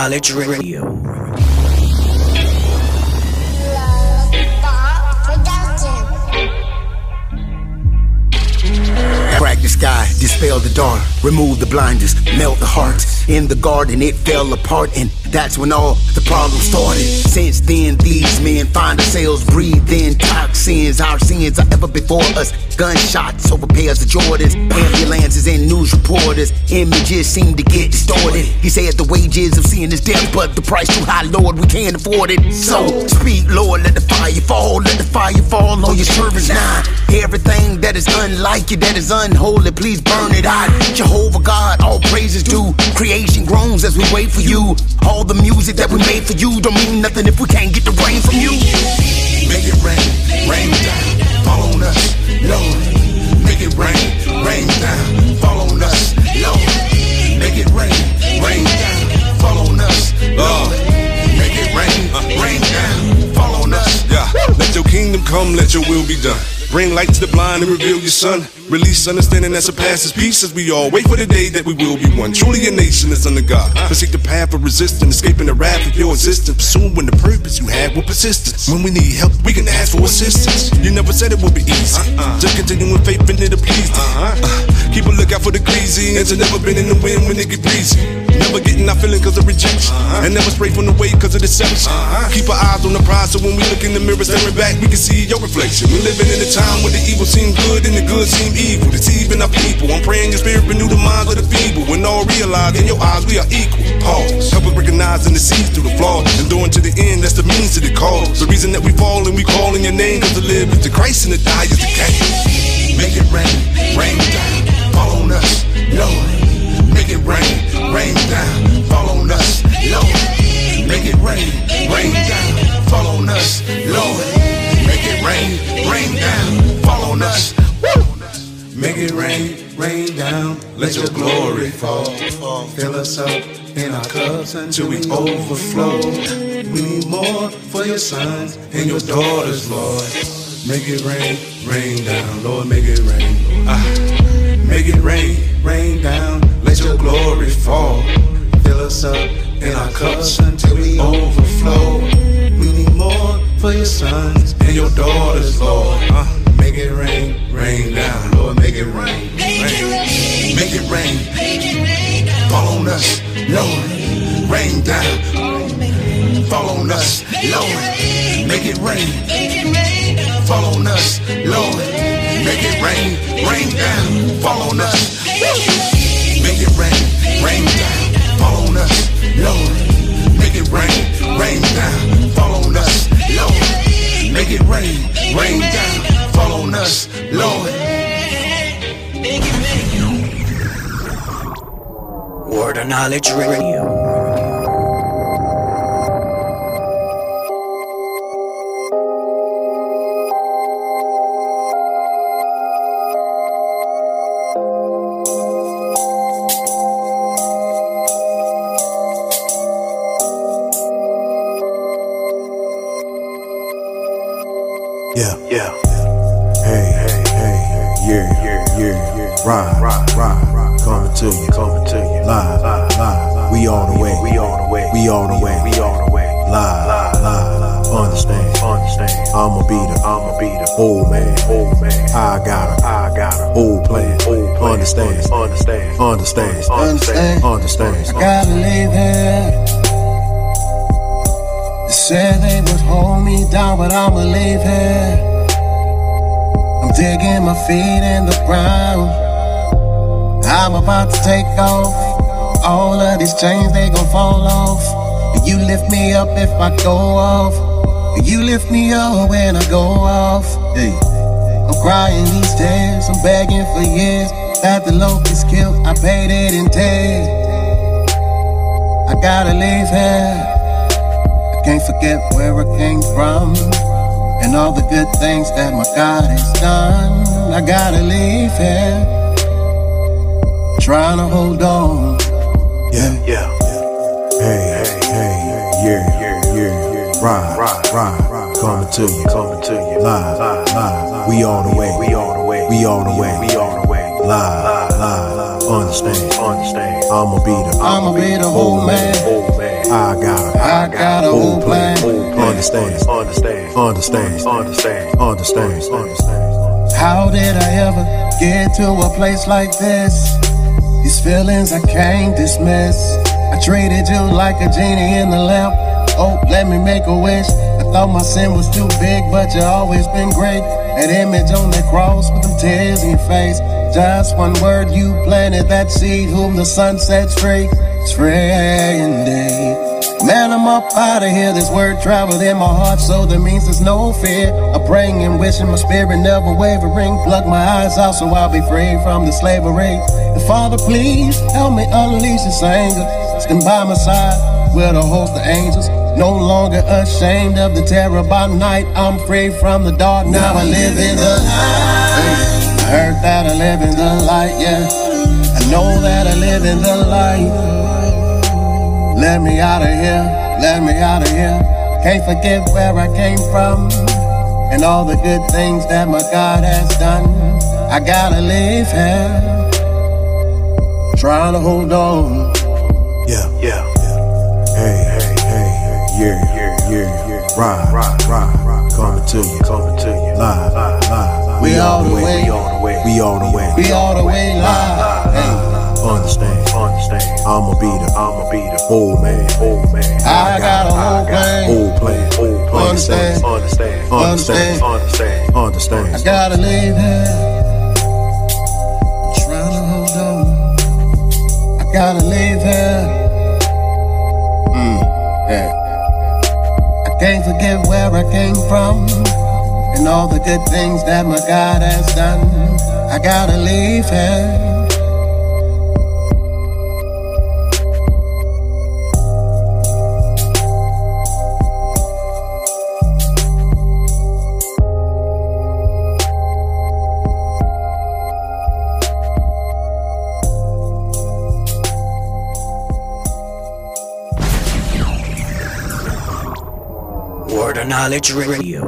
Knowledge Radio. Crack the sky, dispel the dark, remove the blinders, melt the hearts. In the garden, it fell apart, and that's when all the problems started. Since then, these men find themselves breathing toxins. Our sins are ever before us. Gunshots over pairs of Jordans, ambulances and news reporters. Images seem to get distorted. He said the wages of sin is death, but the price too high, Lord, we can't afford it. So speak, Lord, let the fire fall, let the fire fall on your servants now. Everything that is unlike you, that is unholy, please burn it out. Jehovah God, all praises due. Creation groans as we wait for you. All the music that we made for you don't mean nothing if we can't get the rain from you. Make it rain, rain down, fall on us, Lord. Make it rain, rain down, fall on us, Lord. Make it rain, rain down, fall on us, Lord. Make it rain, rain down, fall on us. Yeah, let your kingdom come, let your will be done. Bring light to the blind and reveal your son. Release understanding that surpasses peace as we all wait for the day that we will be one. Truly a nation that's under God. Forsake the path of resistance, escaping the wrath of your existence. Pursuing the purpose you have with persistence. When we need help, we can ask for assistance. You never said it would be easy. Uh-uh. Just continue with faith and it'll please thee. Uh-huh. Uh, keep a lookout for the greasy ends. never been in the wind when it get breezy. Never getting our feeling cause of rejection. Uh-huh. And never spray from the way cause of deception. Uh-huh. Keep our eyes on the prize so when we look in the mirror staring back, we can see your reflection. We living in a time where the evil seem good and the good seem evil. Deceiving our people. I'm praying your spirit renew the minds of the feeble. When all realize in your eyes we are equal. Pause. Help us recognize and see through the flaws. Enduring to the end, call. The means to the cause. The reason that we fall and we call in your name, cause to live is the Christ and to die is the gain. Make it rain, rain down, fall on us, Lord. Make it rain, rain down, fall on us, Lord. Make it rain, rain down, fall on us, Lord. Make it rain, rain down, fall on us. Make it rain, rain down, let your glory fall. Fill us up in our cups until we overflow. We need more for your sons and your daughters, Lord. Make it rain, rain down, Lord, make it rain. Ah, make it rain, rain down, let your glory fall. Fill us up in our cups until we overflow. We need more for your sons and your daughters, Lord. Ah, make it rain, rain down, Lord, make it rain, rain. Make it rain, fall on us, Lord. Rain down, fall on us, Lord. Make it rain, fall on us, Lord. Make it rain, rain down, fall on us. Make it rain, rain down, fall on us, Lord. Make it rain, rain down, fall on us, Lord. Make it rain, rain down, fall on us, Lord. Word of Knowledge Radio. Yeah. Hey, hey, hey, yeah, yeah, yeah. Ride, ride, ride. Coming to you, coming to you. Live, live. We all the way, we all the way, we all the way, we all the way. Live, live. Understand, understand. I'ma be the, I'ma be the old man, old man. I got a, I got a old plan, old plan. Understand, understand, understand, understand, understand. I gotta leave here. Said they would hold me down, but I'ma leave here. Digging my feet in the ground. I'm about to take off. All of these chains, they gon' fall off. You lift me up if I go off. You lift me up when I go off. Hey. I'm crying these days, I'm begging for years. That the locust killed, I paid it in tears. I gotta leave here. I can't forget where I came from and all the good things that my God has done. I gotta leave here, trying to hold on. Yeah, yeah. Hey, hey, hey, yeah, yeah, yeah. Ride, ride, ride. Coming to you, coming to you. Live, live. We all the way, we all the way, we all the way, we all the way. Live, live. Understand, understand. I'ma be the, I'ma be the whole man. I got a, I got a whole plan. Understand, understand, understand, understand, understand, understand. How did I ever get to a place like this? These feelings I can't dismiss. I treated you like a genie in the lamp. Oh, let me make a wish. I thought my sin was too big, but you always been great. That image on that cross with them tears in your face. Just one word, you planted that seed, whom the sun sets free. It's free indeed. Man, I'm up out of here. This word traveled in my heart, so that means there's no fear. I'm praying and wishing my spirit never wavering. Plug my eyes out so I'll be free from the slavery. And Father, please help me unleash this anger. Stand by my side with a host of angels. No longer ashamed of the terror by night. I'm free from the dark. Now I live in the light. I heard that I live in the light, yeah. I know that I live in the light. Let me out of here, let me out of here. Can't forget where I came from and all the good things that my God has done. I gotta leave here, trying to hold on. Yeah, yeah. Hey, hey, hey, yeah, yeah, yeah. Ride, ride, ride. Coming to you, coming to you. Live, live. We all the way, we all the way, we all the way. we all the way live. Hey. Understand, understand. I'ma be the, I'ma be the old man, old man. I got a whole plan. Old plan, old plan. Understand, understand, understand, understand, understand. I gotta leave here. Trying to hold on. I gotta leave here. Mm, yeah. I Can't forget where I came from and all the good things that my God has done. I gotta leave here. Knowledge Radio.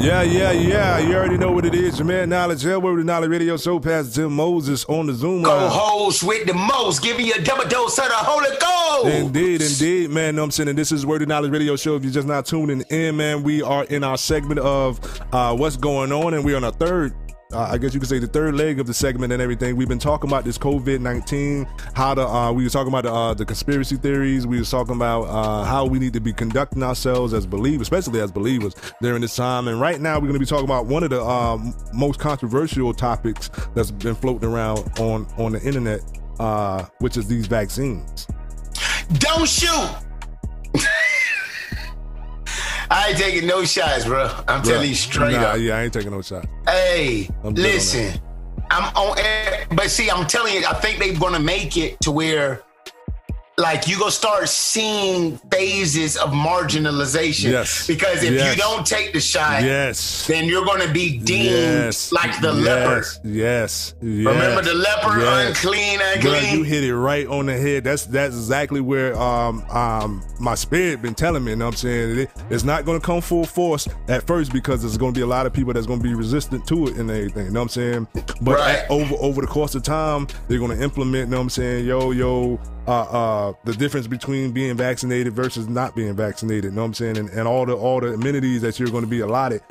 Yeah, yeah, yeah. You already know what it is. Your man Knowledge, Hell Word of Knowledge Radio Show, Pastor Tim Moses on the Zoom line. Co-host with the most, giving you a double dose of the Holy Ghost. Indeed, indeed, man. Know what I'm saying, and this is Word of Knowledge Radio Show. If you're just not tuning in, man, we are in our segment of uh, what's going on, and we're on our third. Uh, I guess you could say the third leg of the segment and everything. We've been talking about this COVID nineteen, how to. Uh, we were talking about the, uh, the conspiracy theories. We were talking about uh, how we need to be conducting ourselves as believers, especially as believers during this time. And right now, we're going to be talking about one of the um, most controversial topics that's been floating around on on the internet, uh, which is these vaccines. Don't shoot. I ain't taking no shots, bro. I'm Bruh, telling you straight nah, up. Yeah, I ain't taking no shots. Hey, I'm good on listen, I'm on air, but see, I'm telling you, I think they're gonna make it to where, like, you gonna start seeing phases of marginalization. Yes. Because if Yes. you don't take the shot, Yes. then you're gonna be deemed Yes. like the yes. leper. Yes. yes. Remember the leper, unclean, unclean. you hit it right on the head. That's that's exactly where um um my spirit been telling me. You know what I'm saying? It- it's not gonna come full force at first because there's gonna be a lot of people that's gonna be resistant to it and everything. You know what I'm saying? But Right. at- over over the course of time, they're gonna implement, you know what I'm saying, yo, yo, uh uh the difference between being vaccinated versus not being vaccinated, you know what I'm saying? And, and all the all the amenities that you're gonna be allotted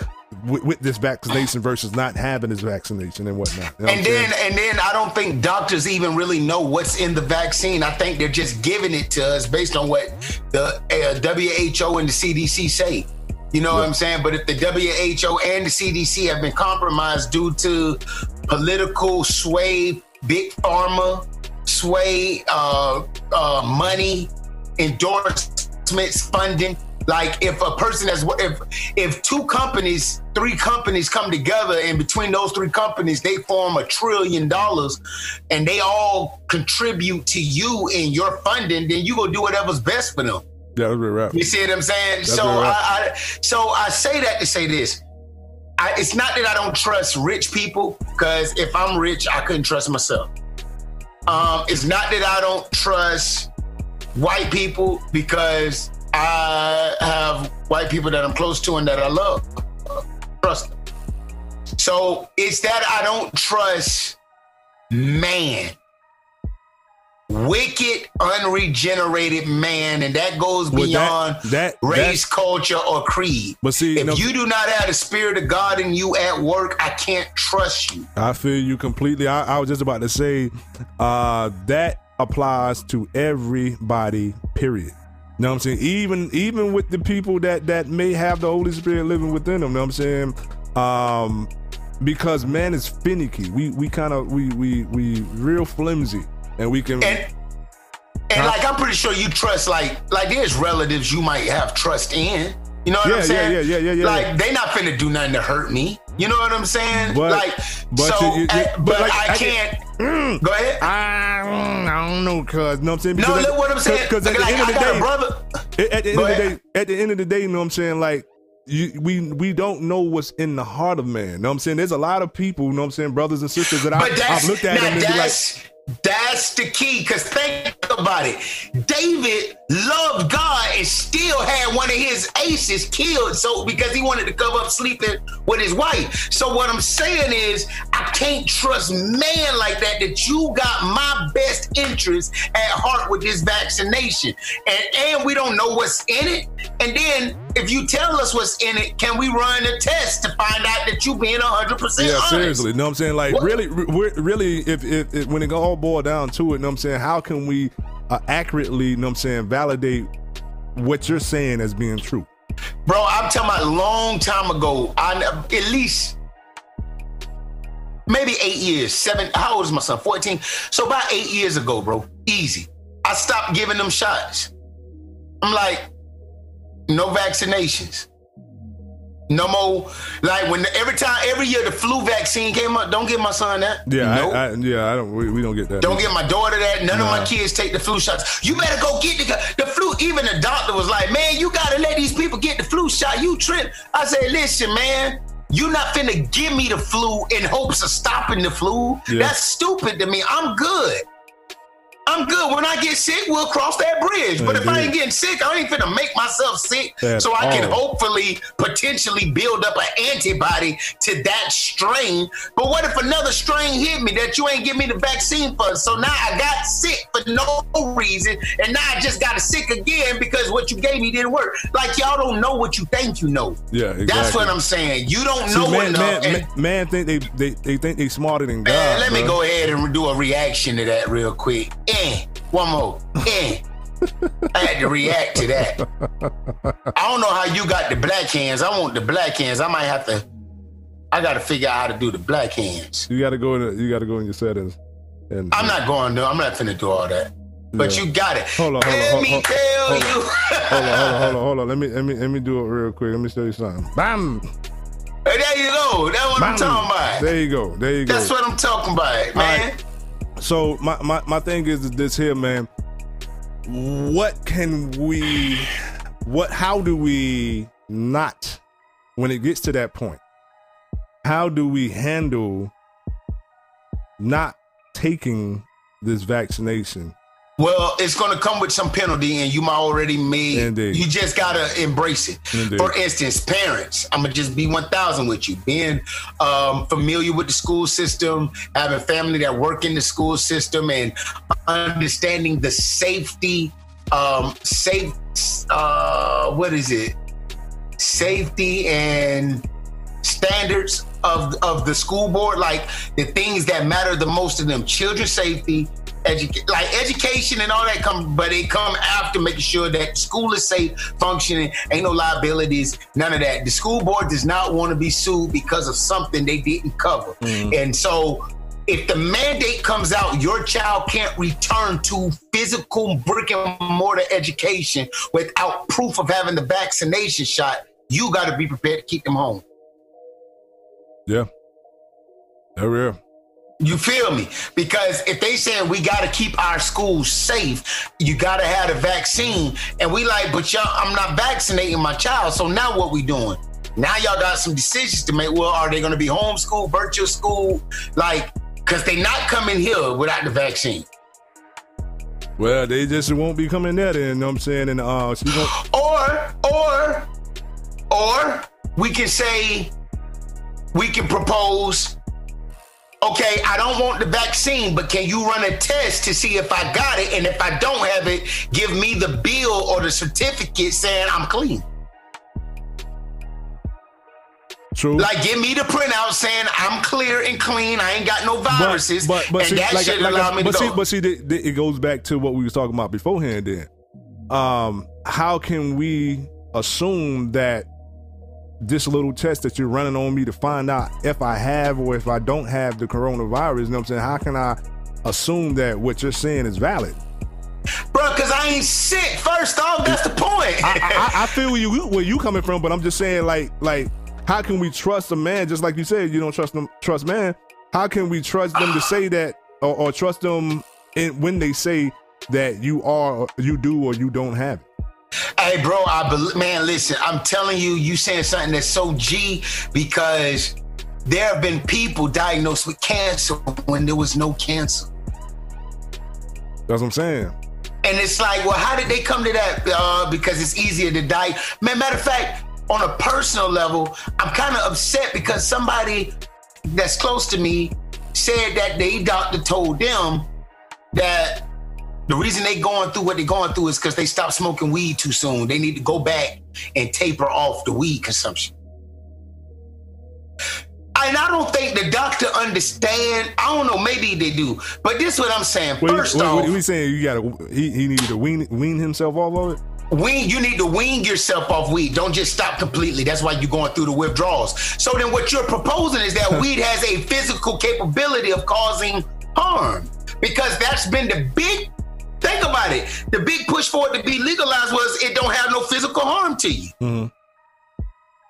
with, with this vaccination versus not having this vaccination and whatnot. You know and saying? then and then I don't think doctors even really know what's in the vaccine. I think they're just giving it to us based on what the uh, WHO and the CDC say. You know what I'm saying? But if the WHO and the CDC have been compromised due to political sway, big pharma sway, uh, uh, money, endorsements, funding. Like if a person has if if two companies, three companies come together, and between those three companies they form a trillion dollars, and they all contribute to you in your funding, then you go do whatever's best for them. Yeah, that's rap. You see what I'm saying? That's so rap. I, I so I say that to say this. I, it's not that I don't trust rich people, because if I'm rich, I couldn't trust myself. Um, it's not that I don't trust white people because I have white people that I'm close to and that I love. Trust them. So it's that I don't trust man. Wicked, unregenerated man, and that goes Well, that- beyond that- race, culture, or creed. But see, if no- you do not have the spirit of God in you at work, I can't trust you. I feel you completely. I, I was just about to say uh, that applies to everybody. Period. You know what I'm saying? Even even with the people that that may have the Holy Spirit living within them. You know what I'm saying? Um, because man is finicky. We we kind of we we we real flimsy, and we can. And and like I'm pretty sure you trust like like there's relatives you might have trust in. You know what Yeah, I'm saying? yeah, yeah, yeah, yeah, Like yeah. they not finna do nothing to hurt me. You know what I'm saying? But- like but so, you- you- I- but but, like, I I can't. Go ahead. I, mm, I don't know, cuz. You know what I'm saying? No, Because look what I'm saying. Because at the Like, end of the day, brother. at, at the end Go of the day, at the end of the day, you know what I'm saying? Like, you, we we don't know what's in the heart of man. You know what I'm saying? There's a lot of people, you know what I'm saying, brothers and sisters that I, I've looked at them and be like, that's the key. Cause think about it. David loved God and still had one of his aces killed. So because he wanted to cover up sleeping with his wife. So what I'm saying is I can't trust man like that, that you got my best interest at heart with this vaccination. And and we don't know what's in it. And then if you tell us what's in it, can we run a test to find out that you being hundred percent yeah, honest? seriously. You know what I'm saying? Like, What? really, re- really, if, if, if when it all boil down to it, you know what I'm saying? How can we uh, accurately, you know what I'm saying, validate what you're saying as being true? Bro, I'm talking about a long time ago. I at least maybe eight years, seven. How old is my son? 14. So about eight years ago, bro. Easy. I stopped giving them shots. I'm like, No vaccinations. No more. Like when every time, every year the flu vaccine came up. Don't give my son that. Yeah, Nope. I, I, yeah, I don't. We, we don't get that. Don't get my daughter that. None of my kids take the flu shots. You better go get the the flu. Even the doctor was like, "Man, you gotta let these people get the flu shot. You trip." I said, "Listen, man." You're not finna give me the flu in hopes of stopping the flu. Yeah. That's stupid to me. I'm good. I'm good. When I get sick, we'll cross that bridge. But if I ain't getting sick, I ain't finna make myself sick At so I can all. hopefully potentially build up an antibody to that strain. But what if another strain hit me that you ain't give me the vaccine for? So now I got sick for no reason, and now I just got sick again because what you gave me didn't work. Like y'all don't know what you think you know. Yeah, exactly. That's what I'm saying. You don't See, know man, enough. man, man, man think they, they they think they smarter than God. Man, let me go ahead and do a reaction to that real quick. Eh, one more. Eh. I had to react to that. I don't know how you got the black hands. I want the black hands. I might have to. I got to figure out how to do the black hands. You got to go in. You got to go in your settings. And I'm not going to. I'm not finna do all that. But Yeah. you got it. Hold on, hold on, Let hold- me hold- tell hold on. you. hold on, hold on, hold on, hold on. Let me let me let me do it real quick. Let me show you something. Bam. Hey, there you go. That's what I'm talking about. There you go. There you go. That's what I'm talking about, man. So my, my my thing is this here, man. What can we? What? How do we not? When it gets to that point, how do we handle not taking this vaccination? Well, it's going to come with some penalty, and you might already made. Indeed. You just gotta embrace it. Indeed. For instance, parents. I'm gonna just be 1,000 with you. Being um, familiar with the school system, having family that work in the school system, and understanding the safety, um, safe. Uh, what is it? Safety and standards of of the school board, like the things that matter the most to them, children's safety, education, like education and all that come, but it come after making sure that school is safe, functioning, ain't no liabilities, none of that. The school board does not want to be sued because of something they didn't cover, mm. and so. If the mandate comes out, your child can't return to physical brick and mortar education without proof of having the vaccination shot. You got to be prepared to keep them home. Yeah. Are. You feel me? Because if they saying we got to keep our schools safe, you got to have a vaccine, and we like, but y'all, I'm not vaccinating my child. So now what we doing? Now y'all got some decisions to make. Well, are they going to be homeschool, virtual school, like? Because they not coming here without the vaccine. Well, they just won't be coming there. Then, you know what I'm saying? And uh, gon- Or, or, or we can say, we can propose, okay, I don't want the vaccine, but can you run a test to see if I got it? And if I don't have it, give me the bill or the certificate saying I'm clean. True. Like, give me the printout saying I'm clear and clean. I ain't got no viruses. But, but and see, that like, should like, allow me to see, go. but see, th- th- it goes back to what we was talking about beforehand. Then, um, how can we assume that this little test that you're running on me to find out if I have or if I don't have the coronavirus? You know what I'm saying? How can I assume that what you're saying is valid? Bro, because I ain't sick. First off, that's the point. I, I, I feel where you where you coming from, but I'm just saying, like, like, how can we trust a man? Just like you said, you don't trust them, trust man. How can we trust them to say that, or, or trust them in, when they say that you are, you do, or you don't have it? Hey, bro, I bel man, listen, I'm telling you, you saying something that's so G because there have been people diagnosed with cancer when there was no cancer. That's what I'm saying. And it's like, well, how did they come to that? Uh, because it's easier to die. Man, matter of fact, on a personal level, I'm kind of upset because somebody that's close to me said that they doctor told them that the reason they going through what they're going through is because they stopped smoking weed too soon. They need to go back and taper off the weed consumption. And I don't think the doctor understand. I don't know. Maybe they do, but this is what I'm saying. What, First what, off, what, what, saying? You gotta he, he needed to wean wean himself off of it. wean you need to wean yourself off weed don't just stop completely that's why you're going through the withdrawals so then what you're proposing is that weed has a physical capability of causing harm because that's been the big think about it. The big push for it to be legalized was it don't have no physical harm to you. Mhm.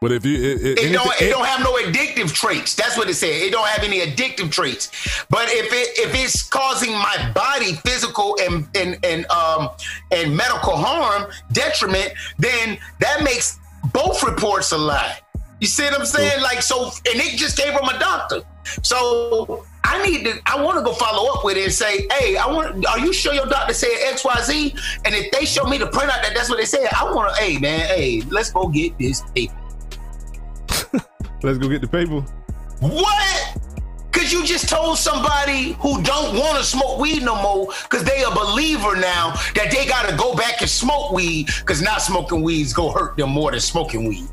But if you, it, it, It don't, anything- it don't have no addictive traits. That's what it said. It don't have any addictive traits. But if it if it's causing my body physical and and and um and medical harm, detriment, then that makes both reports a lie. You see what I'm saying? Like so, and it just came from a doctor. So I need to. I want to go follow up with it and say, "Hey, I want. Are you sure your doctor said X, Y, Z? And if they show me the printout that that's what they said, I want to. Hey, man. Hey, let's go get this paper. let's go get the paper. What? Cause you just told somebody who don't want to smoke weed no more, cause they a believer now that they gotta go back and smoke weed, cause not smoking weed's gonna hurt them more than smoking weed.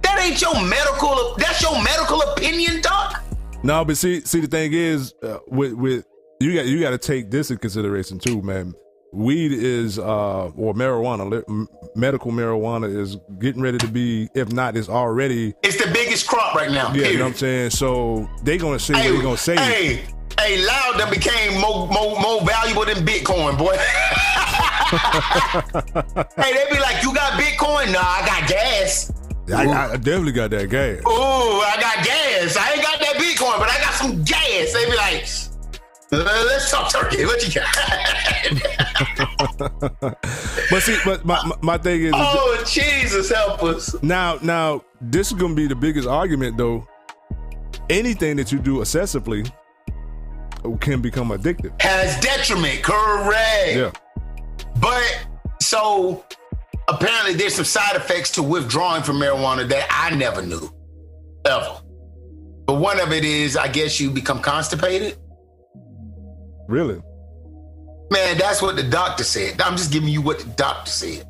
That ain't your medical. That's your medical opinion, doc. No, but see, see, the thing is, uh, with with you got you got to take this in consideration too, man. Weed is uh or marijuana, m- medical marijuana is getting ready to be, if not, is already. It's the biggest crop right now. Yeah, you know what I'm saying. So they gonna say what they gonna say. Hey, hey, loud that became more, more, more valuable than Bitcoin, boy. hey, they be like, you got Bitcoin? Nah, I got gas. I, I definitely got that gas. Ooh, I got gas. I ain't got that Bitcoin, but I got some gas. They be like, "Uh, let's talk turkey. What you got? But see, but my my, my thing is, oh, Jesus, help us. now now this is gonna be the biggest argument though. Anything that you do excessively can become addictive. Has detriment, correct. Yeah. But so apparently there's some side effects to withdrawing from marijuana that I never knew. Ever. But one of it is I guess you become constipated. Really? Man, that's what the doctor said. I'm just giving you what the doctor said.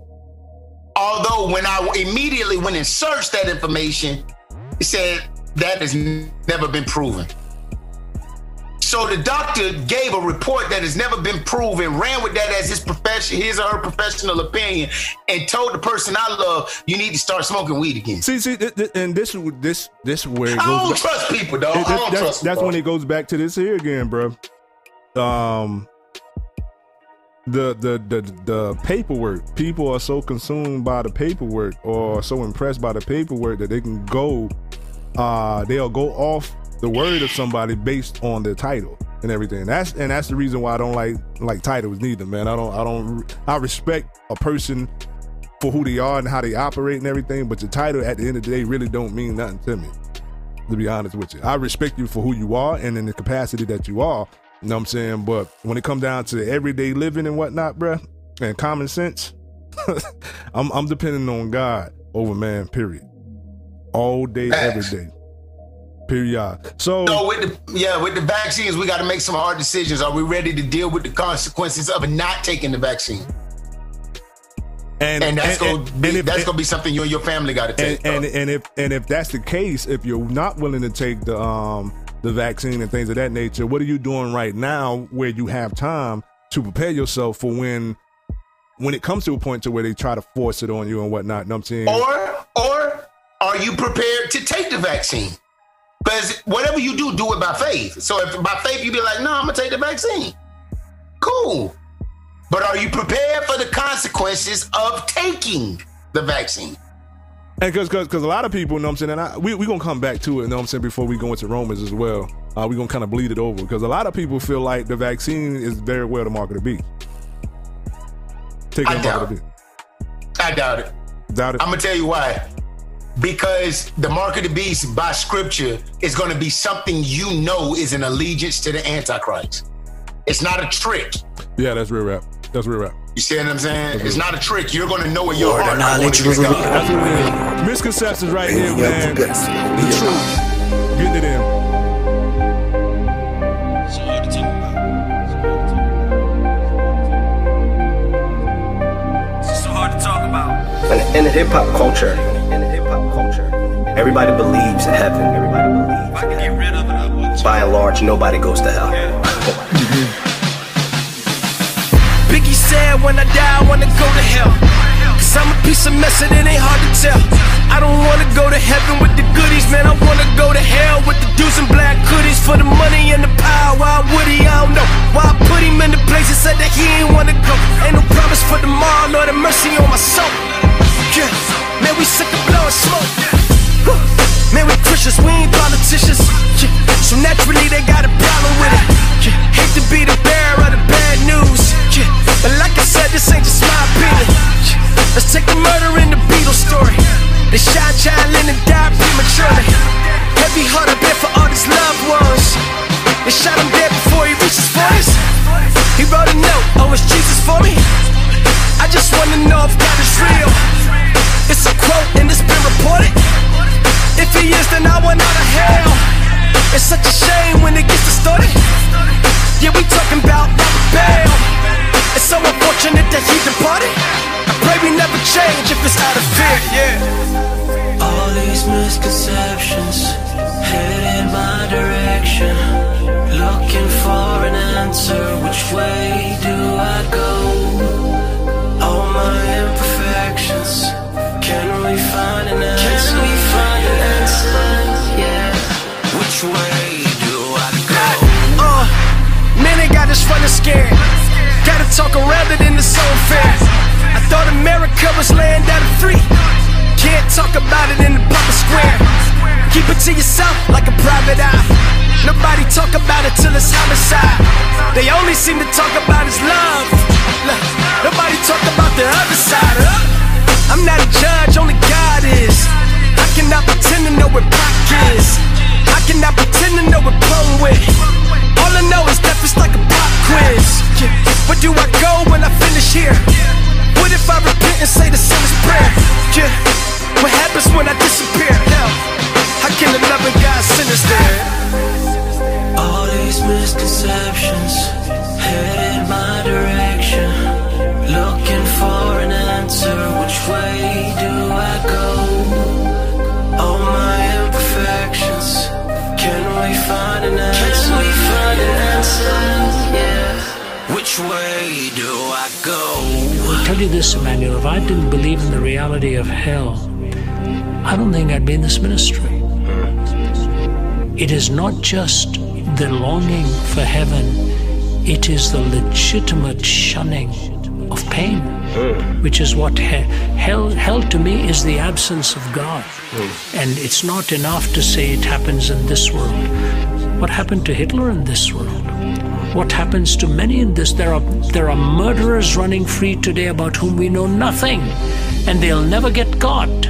Although when I immediately went and searched that information, it said that has never been proven. So the doctor gave a report that has never been proven, ran with that as his profession, his or her professional opinion, and told the person I love, you need to start smoking weed again. See, see, th- th- and this this this where it I goes. don't back- trust people, dog. It- I don't that's trust that's when it goes back to this here again, bro. Um, the the the the paperwork. People are so consumed by the paperwork, or so impressed by the paperwork that they can go. Uh, they'll go off the word of somebody based on their title and everything. That's and that's the reason why I don't like like titles neither, man. I don't I don't I respect a person for who they are and how they operate and everything, but your title at the end of the day really don't mean nothing to me to be honest with you. I respect you for who you are and in the capacity that you are. You know what I'm saying? But when it comes down to everyday living and whatnot, bruh, and common sense, I'm I'm depending on God over man, period. All day, every day. Period. So, So with the yeah, with the vaccines, we got to make some hard decisions. Are we ready to deal with the consequences of not taking the vaccine? and, And that's and- gonna be and if- that's gonna be something you and your family got to take. and, and and if and if that's the case, if you're not willing to take the um the vaccine and things of that nature, what are you doing right now where you have time to prepare yourself for when when it comes to a point to where they try to force it on you and whatnot? Know what I'm saying? Or or are you prepared to take the vaccine? Because whatever you do, do it by faith. So if by faith you be like, no, I'm gonna take the vaccine. Cool. But are you prepared for the consequences of taking the vaccine? And because because a lot of people, you know what I'm saying, and I, we we gonna come back to it, you know what I'm saying, before we go into Romans as well. Uh, we gonna kind of bleed it over because a lot of people feel like the vaccine is very well the market the beast. Taking I the mark of the doubt beast. I doubt it. Doubt it. I'm gonna tell you why. Because the mark of the beast by scripture is gonna be something you know is an allegiance to the Antichrist. It's not a trick. Yeah, that's real rap. That's real rap. You see what I'm saying? It's not a trick. You're gonna know in your Word of heart. I wanna knowledge get God. That's what it is. Misconceptions right here, man. The truth. Getting it in. So hard to talk about. In, in hip hop culture, everybody believes in heaven. Everybody believes. By and large, nobody goes to hell. Biggie said, when I die, I wanna go to hell. Cause I'm a piece of mess and it ain't hard to tell. I don't wanna go to heaven with the goodies, man. I wanna go to hell with the dudes in black hoodies for the money and the power. Why would he? I don't know. Why I put him in the place and said that he ain't wanna go. Ain't no promise for tomorrow, Lord have mercy on my soul. Yeah, man, we sick of blowing smoke. Man, we Christians, we ain't politicians. Yeah. So naturally, they got a problem with it. Yeah. Hate to be the bearer of the bad news. Yeah. But like I said, this ain't just my opinion. Let's take the murder in the Beatles story. They shot John Lennon, died prematurely. Heavy heart up here for all his loved ones. They shot him dead before he reached his 40s. He wrote a note, oh, it's Jesus for me. I just wanna know if God is real. It's a quote and it's been reported. If he is, then I want out of hell. It's such a shame when it gets distorted. Yeah, we talking about Robert Bell. It's so unfortunate that he departed. I pray we never change if it's out of fear, yeah. All these misconceptions headed my direction. Looking for an answer. Which way do I go? Got running scared. Gotta talk around it in the soul fair. I thought America was land out of free. Can't talk about it in the public square. Keep it to yourself like a private eye. Nobody talk about it till it's homicide. They only seem to talk about his love. Nobody talk about the other side. I'm not a judge, only God is. I cannot pretend to know what Pac is. I cannot pretend to know what blown with. All I know is death is like a pop quiz. Where do I go when I finish here? What if I repent and say the sinner's prayer? Yeah. What happens when I disappear? Hell, how can the loving God send us there? All these misconceptions headed my direction. Looking for an answer. Which way do I go? Way do I go? I'll tell you this, Emmanuel, if I didn't believe in the reality of hell, I don't think I'd be in this ministry. It is not just the longing for heaven, it is the legitimate shunning of pain, which is what he- hell, hell to me is the absence of God. And it's not enough to say it happens in this world. What happened to Hitler in this world? What happens to many in this? There are there are murderers running free today about whom we know nothing, and they'll never get caught.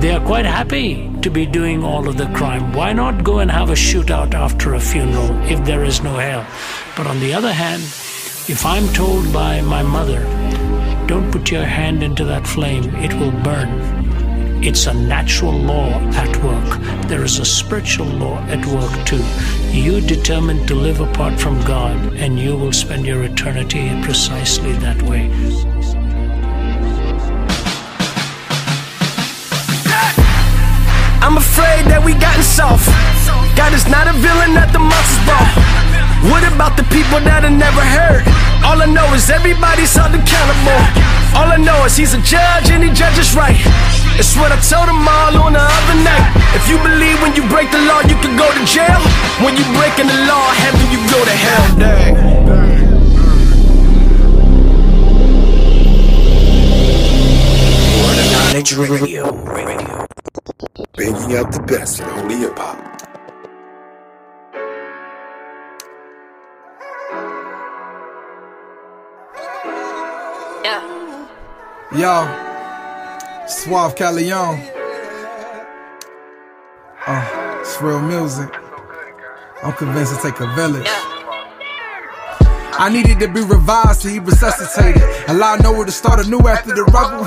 They are quite happy to be doing all of the crime. Why not go and have a shootout after a funeral if there is no hell? But on the other hand, if I'm told by my mother, don't put your hand into that flame, it will burn. It's a natural law at work. There is a spiritual law at work too. You determine to live apart from God, and you will spend your eternity precisely that way. I'm afraid that we gotten soft. God is not a villain at the monster's ball. What about the people that I never heard? All I know is everybody's held accountable. All I know is he's a judge and he judges right. It's what I told them all on the other night. If you believe when you break the law, you can go to jail. When you breaking the law, heaven, you go to hell. Dang. Knowledge Radio. Banging out the best in only hip hop. Yeah. Yo, Suave Calion. Uh, it's real music. I'm convinced to take a village. I needed to be revised, so he resuscitated. Allow Noah to start anew after the rubble.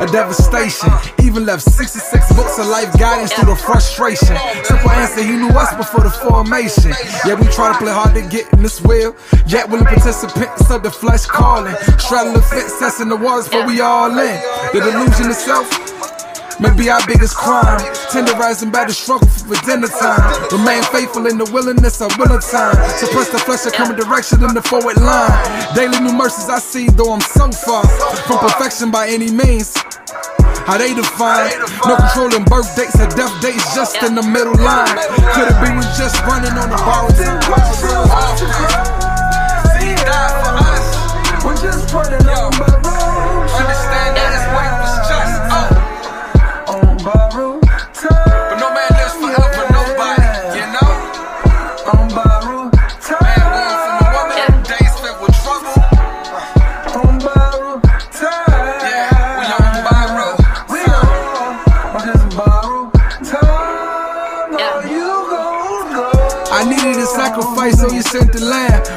A devastation. Even left 66 books of life guidance through the frustration. Simple answer, he knew us before the formation. Yeah, we try to play hard to get in this wheel. Yet willing participants of the flesh calling. Straddle the fence, testing the waters, but we all in. The delusion itself. Maybe our biggest crime. Tenderizing by the struggle for dinner time. Remain faithful in the willingness of winter time. Suppress the flesh and come direction in the forward line. Daily new mercies I see, though I'm so far from perfection by any means. How they define no controlling birth dates or death dates just in the middle line. Could it be we just running on the borrowed? See, for us. We're just running on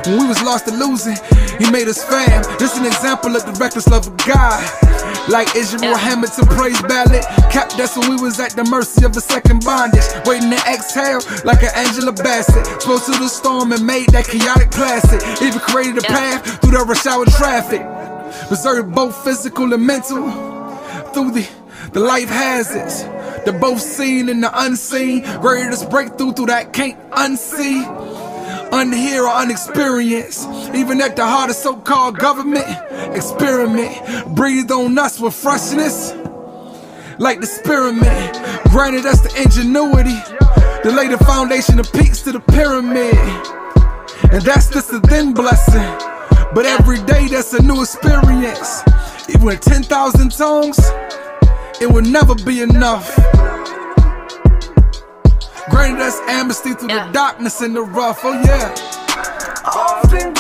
When we was lost to losing, he made us fam. This an example of the reckless love of God. Like Israel Hamilton praise ballad. Cap that's when we was at the mercy of a second bondage. Waiting to exhale like an Angela Bassett. Spoke to the storm and made that chaotic plastic. Even created a path through the rush hour traffic. Preserved both physical and mental through the, the life hazards. The both seen and the unseen. Greatest breakthrough through that can't unsee. Unhear or unexperienced. Even at the heart of so called government. Experiment. Breathe on us with freshness. Like the experiment. Granted us the ingenuity. To lay the foundation of peaks to the pyramid. And that's just a then blessing. But every day that's a new experience. Even with 10,000 tongues, it will never be enough. Granted us amnesty through the darkness and the rough, oh yeah. Often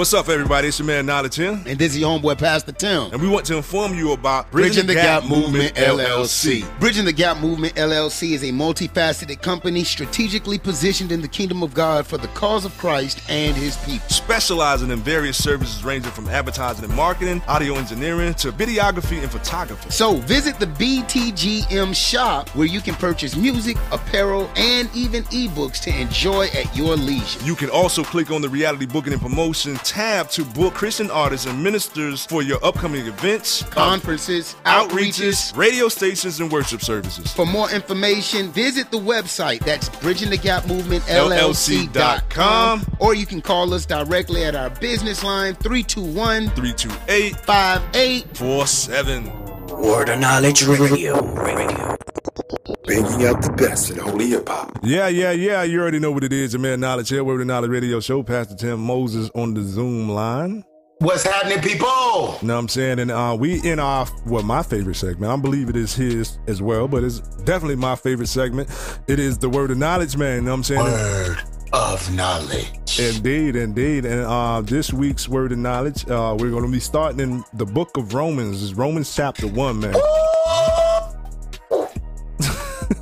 What's up, everybody? It's your man Knowledge Tim. And this is your homeboy, Pastor Tim. And we want to inform you about Bridging the Gap Movement LLC. Bridging the Gap Movement LLC is a multifaceted company strategically positioned in the kingdom of God for the cause of Christ and his people. Specializing in various services ranging from advertising and marketing, audio engineering, to videography and photography. So visit the BTGM shop where you can purchase music, apparel, and even ebooks to enjoy at your leisure. You can also click on the reality booking and promotion tab to book Christian artists and ministers for your upcoming events, Conferences, outreaches, radio stations, and worship services. For more information, visit the website. That's bridgingthegapmovementllc.com. Or you can call us directly at our business line 321 328 5847. Word of Knowledge Radio. Radio. Bringing out the best in holy hip hop. Yeah, yeah, yeah. You already know what it is. Your man Knowledge here, Word of Knowledge Radio Show. Pastor Tim Moses on the Zoom line. What's happening, people? You Know what I'm saying? And uh, we in our, well, my favorite segment. I believe it is his as well, but it's definitely my favorite segment. It is the Word of Knowledge, man. You know what I'm saying? Word of knowledge. Indeed, indeed. And uh, this week's Word of Knowledge, uh, we're going to be starting in the book of Romans. Romans chapter 1, man.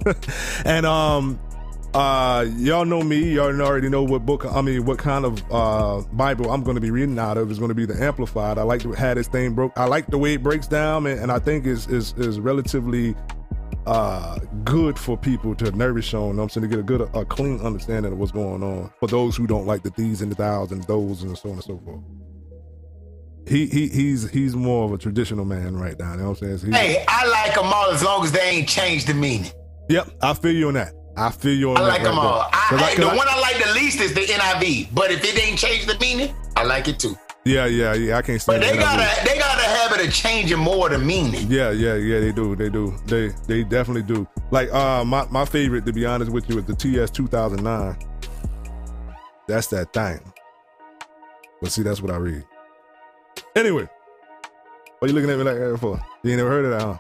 and um uh y'all know me y'all already know what book i mean what kind of uh bible i'm going to be reading out of is going to be the amplified i like to have this thing broke i like the way it breaks down and, and i think is is is relatively uh good for people to nourish on you know i'm saying to get a good a clean understanding of what's going on for those who don't like the these and the thous and those and so on and so forth he, he he's he's more of a traditional man right now. You know what I'm saying? So Hey, I like them all as long as they ain't changed the meaning. Yep, I feel you on that. I feel you on I that. like them all. there. I, 'Cause I- I- the I- one I like the least is the NIV, but if it ain't changed the meaning, I like it too. Yeah, yeah, yeah. I can't stand. But they got a they got a habit of changing more the meaning. Yeah, yeah, yeah, they do. They do. They they definitely do. Like uh my, my favorite, to be honest with you, is the TS two thousand nine. That's that thing. But see, that's what I read. Anyway. What you looking at me like that for? You ain't never heard of that, huh?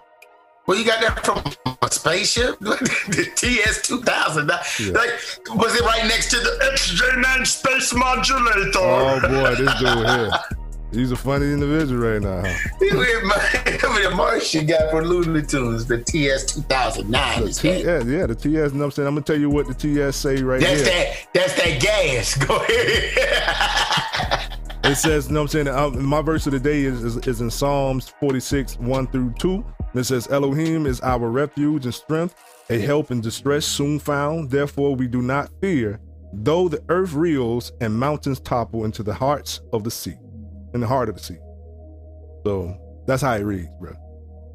Well, you got that from a spaceship, the TS two thousand. Yeah. Like, was it right next to the XJ9 space modulator? Oh boy, this dude here. He's a funny individual right now. He the Martian guy from Looney Tunes, the TS two thousand nine. The TS, yeah, the TS, you know I'm saying? I'm gonna tell you what the TS say right That's here. that. That's that gas. Go ahead. It says, you know what I'm saying? My verse of the day is, is, is in Psalms 46, 1 through 2. It says, Elohim is our refuge and strength, a help in distress soon found. Therefore, we do not fear, though the earth reels and mountains topple into the hearts of the sea, in the heart of the sea. So that's how it reads, bro.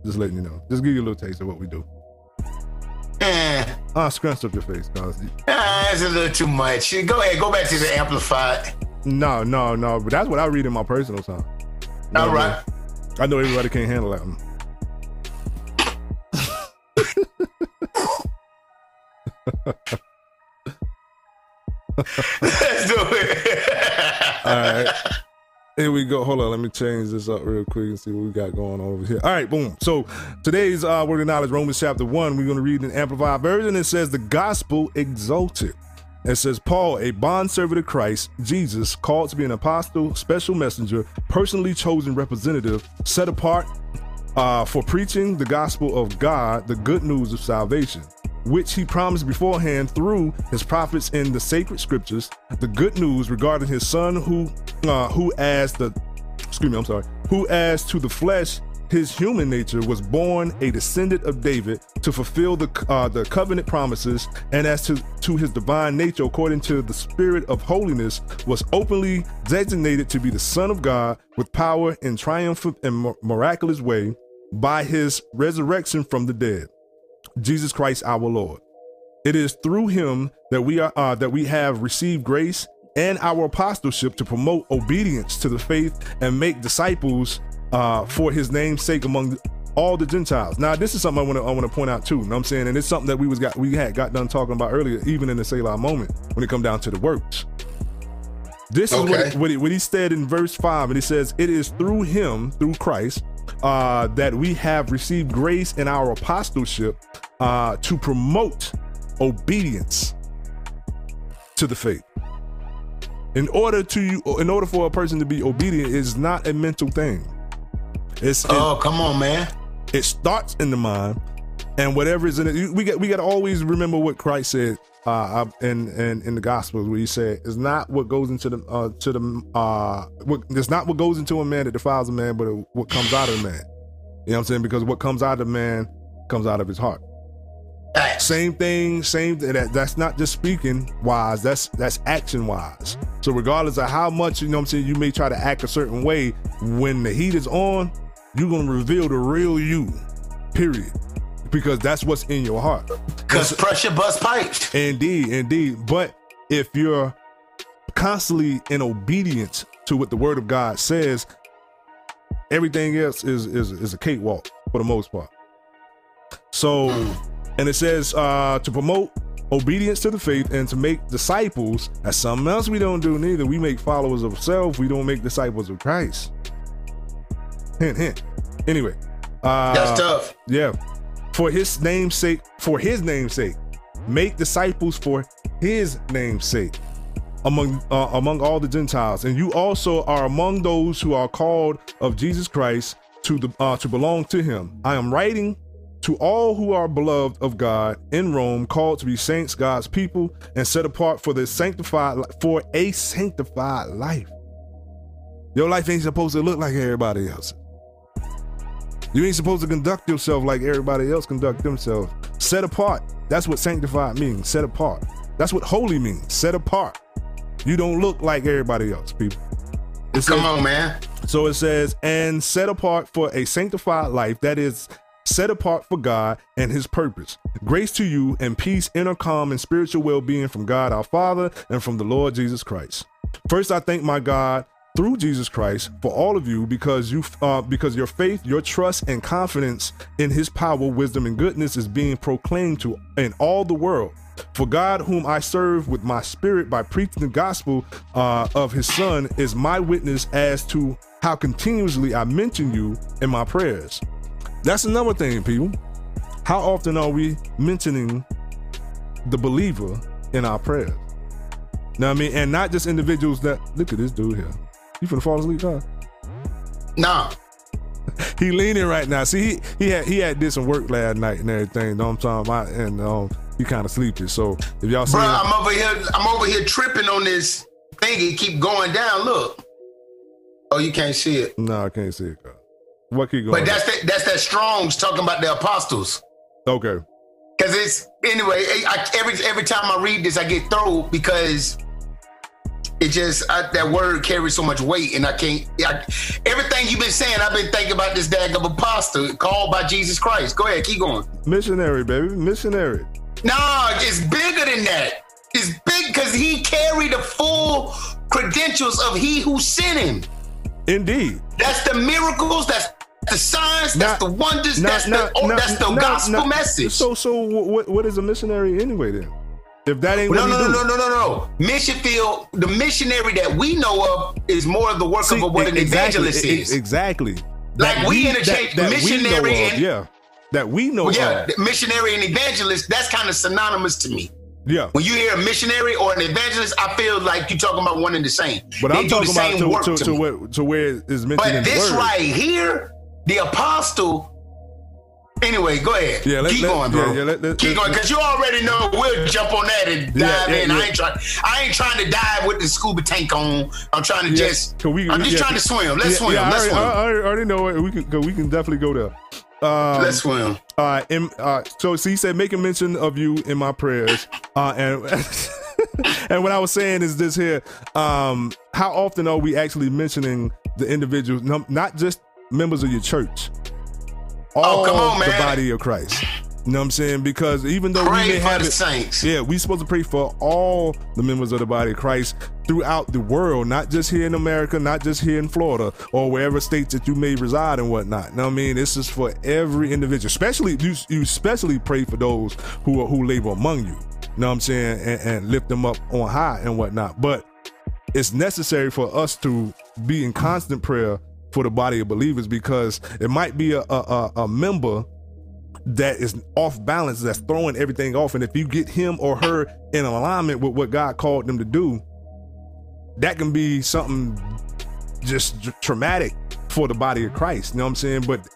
Just letting you know. Just give you a little taste of what we do. Eh, Ah, scrunch up your face, cause ah, that's a little too much. Go ahead. Go back to the amplified. no, no, no. But that's what I read in my personal time. All right. I know everybody can't handle that Let's do it. All right. Here we go. Hold on. Let me change this up real quick and see what we got going on over here. All right, boom. So today's uh, word of knowledge, Romans chapter one. We're going to read an amplified version. It says, "The gospel exalted." It says, Paul, a bondservant of Christ, Jesus, called to be an apostle, special messenger, personally chosen representative, set apart uh, for preaching the gospel of God, the good news of salvation, which he promised beforehand through his prophets in the sacred scriptures, the good news regarding his son who uh, who as the excuse me, I'm sorry, who as to the flesh his human nature was born a descendant of David to fulfill the uh, the covenant promises, and as to to his divine nature, according to the Spirit of holiness, was openly designated to be the Son of God with power in triumphant and miraculous way by his resurrection from the dead, Jesus Christ our Lord. It is through him that we are uh, that we have received grace and our apostleship to promote obedience to the faith and make disciples uh, for his name's sake among all the Gentiles. Now, this is something I want to I want to point out too. You know what I'm saying, and it's something that we was got we had got done talking about earlier, even in the Selah moment when it come down to the works. This is what, Okay. what, he, what he said in verse 5, and he says, It is through him, through Christ, uh, that we have received grace in our apostleship uh, to promote obedience to the faith. In order to, in order for a person to be obedient, is not a mental thing. It's Oh, come on, man. It starts in the mind, and whatever is in it, we got we got to always remember what Christ said uh, in in in the Gospels, where He said, "It's not what goes into the uh, to the uh, what, it's not what goes into a man that defiles a man, but it, what comes out of a man." You know what I'm saying? Because what comes out of man comes out of his heart. Same thing, same thing. That, that's not just speaking wise, that's that's action wise. So regardless of how much, you know what I'm saying, you may try to act a certain way, when the heat is on, you're gonna reveal the real you. Period. Because that's what's in your heart. Because pressure bust pipes. Indeed, indeed. But if you're constantly in obedience to what the word of God says, everything else is is, is a cakewalk for the most part. So, and it says uh, to promote obedience to the faith and to make disciples. That's something else we don't do neither. We make followers of self. We don't make disciples of Christ. Hint, hint. Anyway, uh, That's tough. Yeah, for His name's sake. For His name's sake, make disciples for His name's sake among uh, among all the Gentiles, and you also are among those who are called of Jesus Christ to the uh, to belong to Him. I am writing to all who are beloved of God in Rome, called to be saints, God's people, and set apart for the sanctified for a sanctified life. Your life ain't supposed to look like everybody else. You ain't supposed to conduct yourself like everybody else conduct themselves. Set apart. That's what sanctified means. Set apart. That's what holy means. Set apart. You don't look like everybody else, people. It Come says- on, man. So it says, and set apart for a sanctified life that is set apart for God and his purpose. Grace to you and peace, inner calm, and spiritual well being from God our Father and from the Lord Jesus Christ. First, I thank my God through Jesus Christ for all of you because you uh, because your faith, your trust, and confidence in His power, wisdom, and goodness is being proclaimed to in all the world. For God, whom I serve with my spirit by preaching the gospel uh, of His Son, is my witness as to how continuously I mention you in my prayers. That's another thing, people. How often are we mentioning the believer in our prayers? What I mean? And not just individuals that look at this dude here. You finna fall asleep, huh? Nah. he leaning right now. See, he, he had he had did some work last night and everything. Know what I'm talking about? And um, he kind of sleepy. So if y'all see, Bro, I'm over here. I'm over here tripping on this thing. It keep going down. Look. Oh, you can't see it. no, I can't see it. God. What keep going? But that's that. That's that Strong's talking about the apostles. okay. Cause it's anyway. I, every every time I read this, I get thrown because it just I, that word carries so much weight, and I can't. I, everything you've been saying, I've been thinking about this dag of apostle called by Jesus Christ. Go ahead, keep going. Missionary, baby, missionary. Nah, it's bigger than that. It's big because he carried the full credentials of he who sent him. Indeed. That's the miracles. That's the signs. That's the wonders. that's the oh, that's the gospel message. So, so what? What is a missionary anyway? Then, if that ain't No, what no, no, no, no, no, no. Mission field, the missionary that we know of is more of the work See, of what an exactly, evangelist is. Exactly. Like That we interchange that- that we missionary of, and- yeah, that we know. Well, yeah, of. missionary and evangelist, that's kind of synonymous to me. yeah. When you hear a missionary or an evangelist, I feel like you're talking about one and the same. But They I'm talking the about same to, work to, to to, where, to where it's mentioned in But this right here, the apostle. Anyway, go ahead. Yeah, let- keep let- going, bro. yeah, yeah, let- let- keep going, because you already know we'll jump on that and dive yeah, in. I ain't trying. I ain't trying to dive with the scuba tank on. I'm trying to just. 'cause we- I'm just trying to swim. Let's swim. yeah, I Let's already, swim. I already, I already know it. We can go. We can definitely go there. Um, Let's swim. Uh, in, uh, so, so he said, making mention of you in my prayers. Uh, and and what I was saying is this here: um, how often are we actually mentioning the individuals, not just members of your church, all Oh, come on, the man. body of Christ? You know what I'm saying? Because even though Pray we may have the it, saints. yeah, we supposed to pray for all the members of the body of Christ throughout the world, not just here in America, not just here in Florida or wherever states that you may reside and whatnot. You know what I mean? This is for every individual, especially you. You especially pray for those who are, who labor among you. You know what I'm saying? And, and lift them up on high and whatnot. But it's necessary for us to be in constant prayer for the body of believers because it might be a, a, a, member that is off balance, that's throwing everything off. And if you get him or her in alignment with what God called them to do, that can be something just traumatic for the body of Christ. You know what I'm saying? But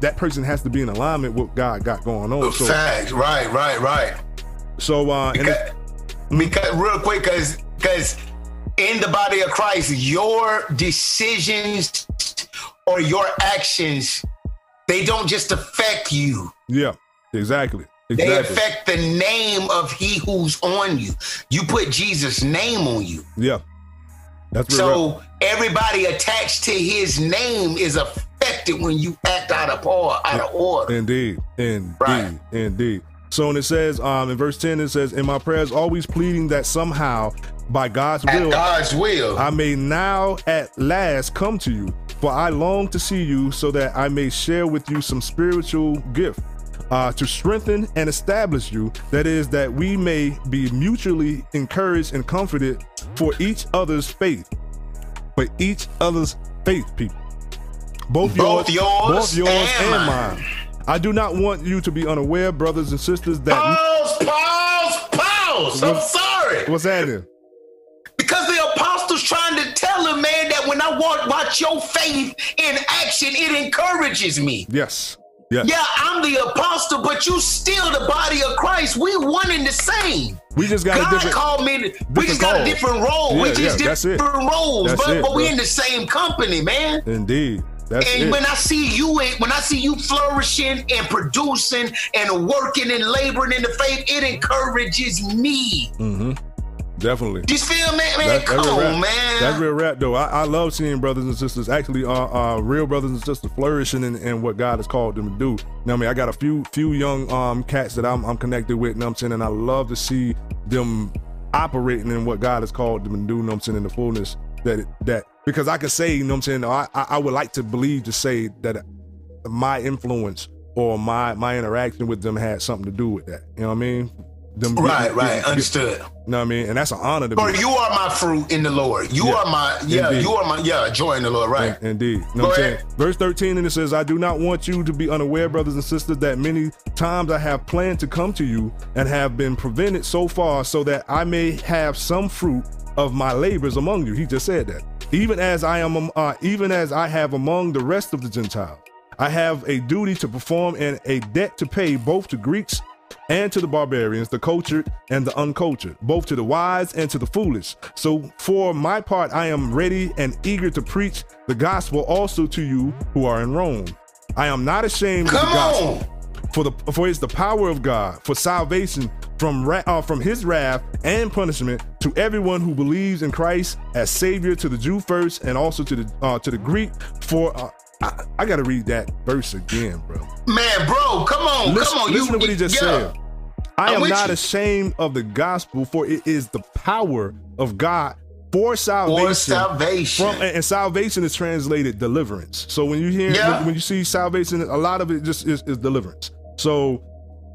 that person has to be in alignment with what God got going on. So, Facts. Right. Right. Right. so uh, and Because, it- because real quick, because because in the body of Christ, your decisions or your actions, they don't just affect you. yeah, exactly, They affect the name of he who's on you. You put Jesus' name on you. yeah, that's So everybody attached to his name is affected when you act out of order. Out of order. Indeed, indeed, indeed. So when it says, um, in verse 10, it says, In my prayers, always pleading that somehow, by God's At will, God's will. I may now at last come to you. For I long to see you so that I may share with you some spiritual gift. Uh, to strengthen and establish you, that is, that we may be mutually encouraged and comforted for each other's faith. For each other's faith, people. Both, Both yours, yours both yours and and, mine. mine. I do not want you to be unaware, brothers and sisters, that Pause, pause, pause. I'm sorry. what's happening? Because the apostles trying to tell him, man, that when I watch, watch your faith in action, it encourages me. Yes. Yes. Yeah, I'm the apostle, but you still the body of Christ. We one and the same. We just got a God different- called me. to- we just got a different role. we just yeah, different roles, That's but, it, but we in the same company, man. Indeed. That's and it. when I see you, when I see you flourishing and producing and working and laboring in the faith, it encourages me. Mm-hmm. Definitely. Just feel, man, man, That- come that's real on, rap. man. That's real rap, though. I, I love seeing brothers and sisters, actually, uh, uh, real brothers and sisters flourishing in, in what God has called them to do. You know what I mean? I got a few few young um cats that I'm, I'm connected with, you know what I'm saying? And I love to see them operating in what God has called them to do, you know what I'm saying, in the fullness that that because I can say, you know what I'm saying. I I I would like to believe to say that my influence or my my interaction with them had something to do with that. You know what I mean? Them Right, right, understood. You know what I mean? And that's an honor to me. you are my fruit in the Lord. You Yeah. are my yeah. Indeed. You are my yeah. Joy in the Lord. Right. In- Indeed. Know what I'm saying? Verse 13, and it says, I do not want you to be unaware, brothers and sisters, that many times I have planned to come to you and have been prevented so far so that I may have some fruit of my labors among you. He just said that. Even as I am, uh, even as I have among the rest of the Gentiles, I have a duty to perform and a debt to pay both to Greeks and to the barbarians, the cultured and the uncultured, both to the wise and to the foolish. So for my part, I am ready and eager to preach the gospel also to you who are in Rome. I am not ashamed of the gospel. For the for it's the power of God for salvation from ra- uh, from His wrath and punishment to everyone who believes in Christ as Savior to the Jew first and also to the uh, to the Greek. For uh, I, I got to read that verse again, bro. Man, bro, come on, Listen, come on. listen you, to what he just yeah. said. I I'm not you. ashamed of the gospel, for it is the power of God for salvation. salvation. From, and and salvation is translated deliverance. So when you hear Yeah. when, when you see salvation, a lot of it just is, is deliverance. So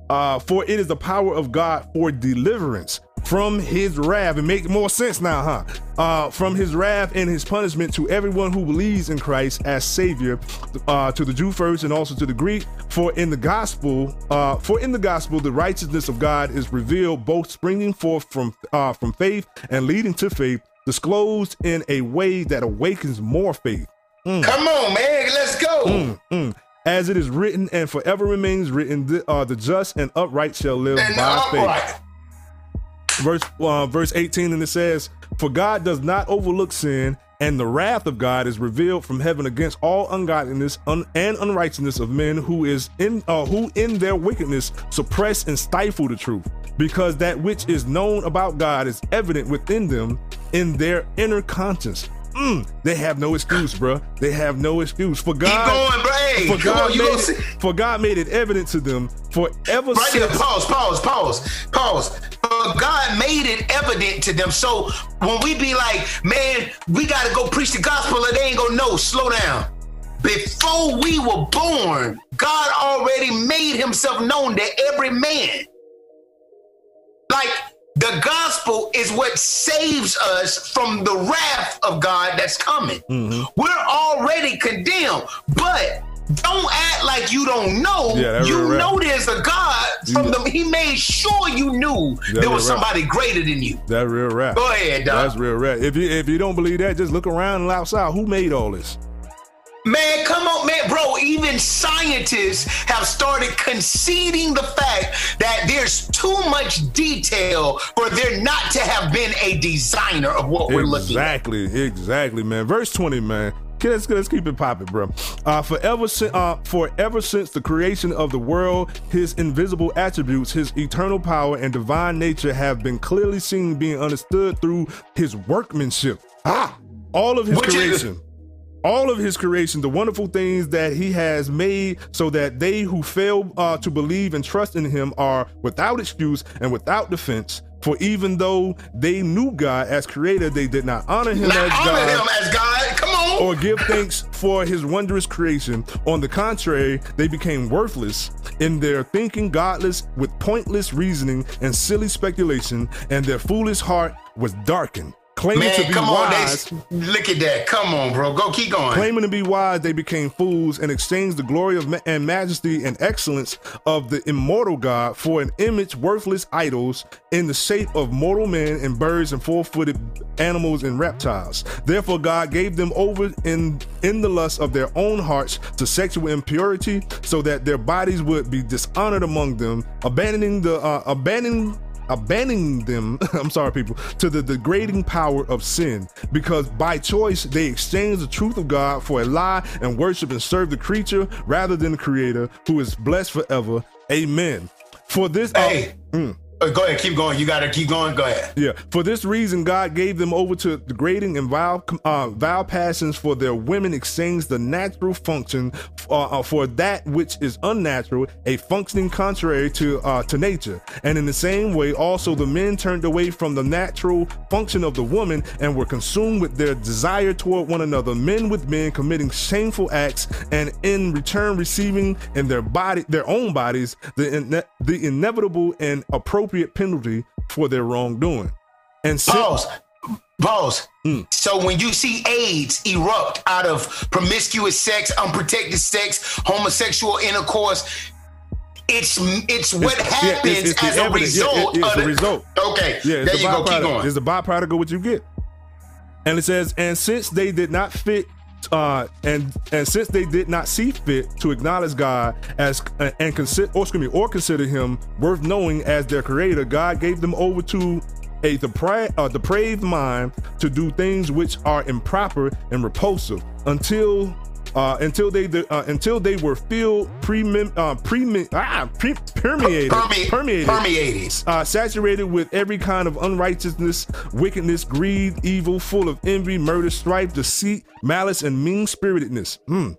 uh for it is the power of God for deliverance from his wrath. It make more sense now, huh? Uh from his wrath and his punishment to everyone who believes in Christ as Savior, uh to the Jew first and also to the Greek. For in the gospel, uh for in the gospel the righteousness of God is revealed, both springing forth from uh from faith and leading to faith, disclosed in a way that awakens more faith. Mm. Come on, man. Let's go. Mm, mm. As it is written and forever remains written, the, uh, the just and upright shall live And by upright. faith. Verse uh, verse 18, and it says, For God does not overlook sin, and the wrath of God is revealed from heaven against all ungodliness un- and unrighteousness of men who is in uh, who in their wickedness suppress and stifle the truth, because that which is known about God is evident within them in their inner conscience. Mm, they have no excuse, bruh. They have no excuse. For God, going, bro. For God on, made it, see- for God made it evident to them for ever Right there, since. pause, pause, pause, pause. But God made it evident to them. So when we be like, man, we got to go preach the gospel, or they ain't gonna know. Slow down. Before we were born, God already made Himself known to every man. Like the gospel is what saves us from the wrath of God that's coming. Mm-hmm. We're already condemned, but don't act like you don't know. Yeah, you rap. know there's a God from the He made sure you knew That there was real rap. somebody greater than you. That real rap. Go ahead, dog. That's real rap. If you if you don't believe that, just look around and outside. Who made all this? Man, come on, man, bro. Even scientists have started conceding the fact that there's too much detail for there not to have been a designer of what we're looking at. Exactly, exactly, man. Verse 20, man. Let's, let's keep it popping, bro. Uh, forever, uh, forever since the creation of the world, his invisible attributes, his eternal power, and divine nature have been clearly seen, being understood through his workmanship. Ah, all of his Which is- creation. All of his creation, the wonderful things that he has made, so that they who fail uh, to believe and trust in him are without excuse and without defense. For even though they knew God as creator, they did not honor him Not as honor God him as God. Come on. or give thanks for his wondrous creation. On the contrary, they became worthless in their thinking, godless, with pointless reasoning and silly speculation, and their foolish heart was darkened. Claiming Man, to be come wise, on. They, look at that. Come on, bro. Go keep going. Claiming to be wise, they became fools and exchanged the glory of ma- and majesty and excellence of the immortal God for an image worthless idols in the shape of mortal men and birds and four-footed animals and reptiles. Therefore, God gave them over in in the lust of their own hearts to sexual impurity, so that their bodies would be dishonored among them, abandoning the uh, abandoning abandoning them, I'm sorry, people, to the degrading power of sin, because by choice they exchange the truth of God for a lie and worship and serve the creature rather than the creator who is blessed forever. Amen. For this, uh, Hey. mm, Uh, go ahead, keep going. You gotta keep going. Go ahead. Yeah. For this reason, God gave them over to degrading and vile, uh, vile passions. For their women exchanged the natural function uh, uh, for that which is unnatural, a functioning contrary to uh, to nature. And in the same way, also the men turned away from the natural function of the woman and were consumed with their desire toward one another. Men with men committing shameful acts, and in return receiving in their body, their own bodies, the the inevitable and appropriate penalty for their wrongdoing. And Pause. Pause. Mm. So when you see AIDS erupt out of promiscuous sex, unprotected sex, homosexual intercourse, it's it's what It's- yeah, happens it's- it's as a evidence. Yeah, result it- it's of the the result. Okay, Yeah, there the you go. Keep going. It's the byproduct of what you get. And it says, and since they did not fit, uh, and and since they did not see fit to acknowledge God as uh, and consider, or excuse me, or consider Him worth knowing as their Creator, God gave them over to a depra- uh, depraved mind to do things which are improper and repulsive until. Uh, until they uh, until they were filled pre uh, pre ah, pre- permeated Perme- permeated permeated. uh, saturated with every kind of unrighteousness, wickedness, greed, evil, full of envy, murder, strife, deceit, malice, and mean spiritedness. Hmm.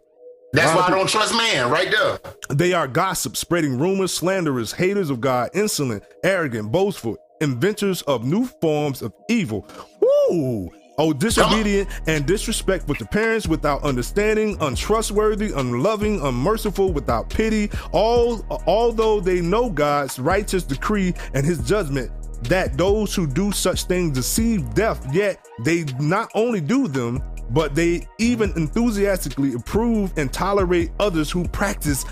That's why I don't trust man. Right there. They are gossips, spreading rumors, slanderers, haters of God, insolent, arrogant, boastful, inventors of new forms of evil. Woo! Oh, disobedient and disrespectful to parents without understanding, untrustworthy, unloving, unmerciful, without pity. All although they know God's righteous decree and his judgment that those who do such things deceive death, yet they not only do them, but they even enthusiastically approve and tolerate others who practice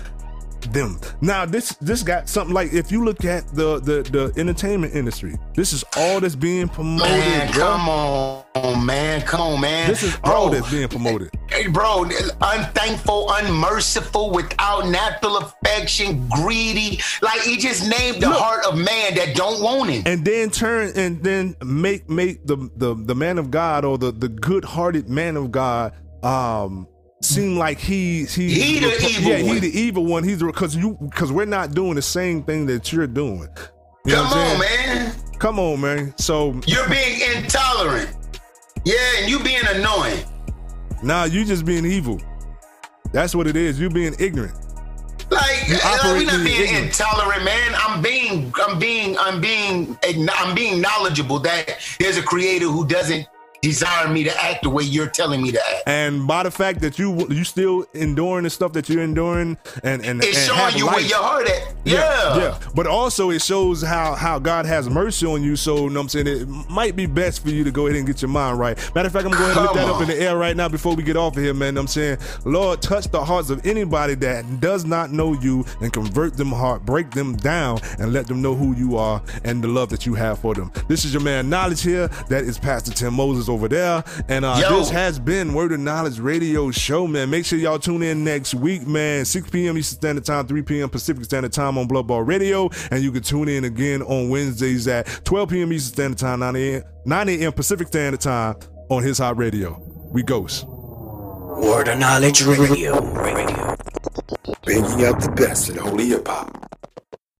them. Now this this got something like if you look at the the the entertainment industry, this is all that's being promoted. Man, bro. come on, man. Come on, man. This is all that's being promoted. Hey, bro, unthankful, unmerciful, without natural affection, greedy. Like he just named the heart of man that don't want him. And then turn and then make make the the the man of God or the the good hearted man of God um seem like he's he He the evil yeah he one. the evil one he's because you because we're not doing the same thing that you're doing. You know Come on, man. Come on, man. So You're being intolerant. Yeah, and you being annoying. now you just being evil. That's what it is. You being ignorant. Like, like uh, operate we not in being ignorance. intolerant, man. I'm being, I'm being, I'm being, I'm being knowledgeable that there's a creator who doesn't desire me to act the way you're telling me to act. And by the fact that you you still enduring the stuff that you're enduring and and It's and showing you where life. your heart at. Yeah. yeah. But also it shows how how God has mercy on you. So you know what I'm saying it might be best for you to go ahead and get your mind right. Matter of fact, I'm going to lift that up in the air right now before we get off of here, man. I'm saying, Lord, touch the hearts of anybody that does not know you and convert them heart, break them down, and let them know who you are and the love that you have for them. This is your man Knowledge here. That is Pastor Tim Moses over there. And uh, this has been Word of Knowledge Radio Show, man. Make sure y'all tune in next week, man. 6 p.m. Eastern Standard Time, 3 p.m. Pacific Standard Time on Blood Ball Radio. And you can tune in again on Wednesdays at 12 p.m. Eastern Standard Time, 9 a.m. 9 a.m. Pacific Standard Time on His Hop Radio. We ghost. Word of Knowledge Radio. Radio. Bringing out the best in holy hip hop.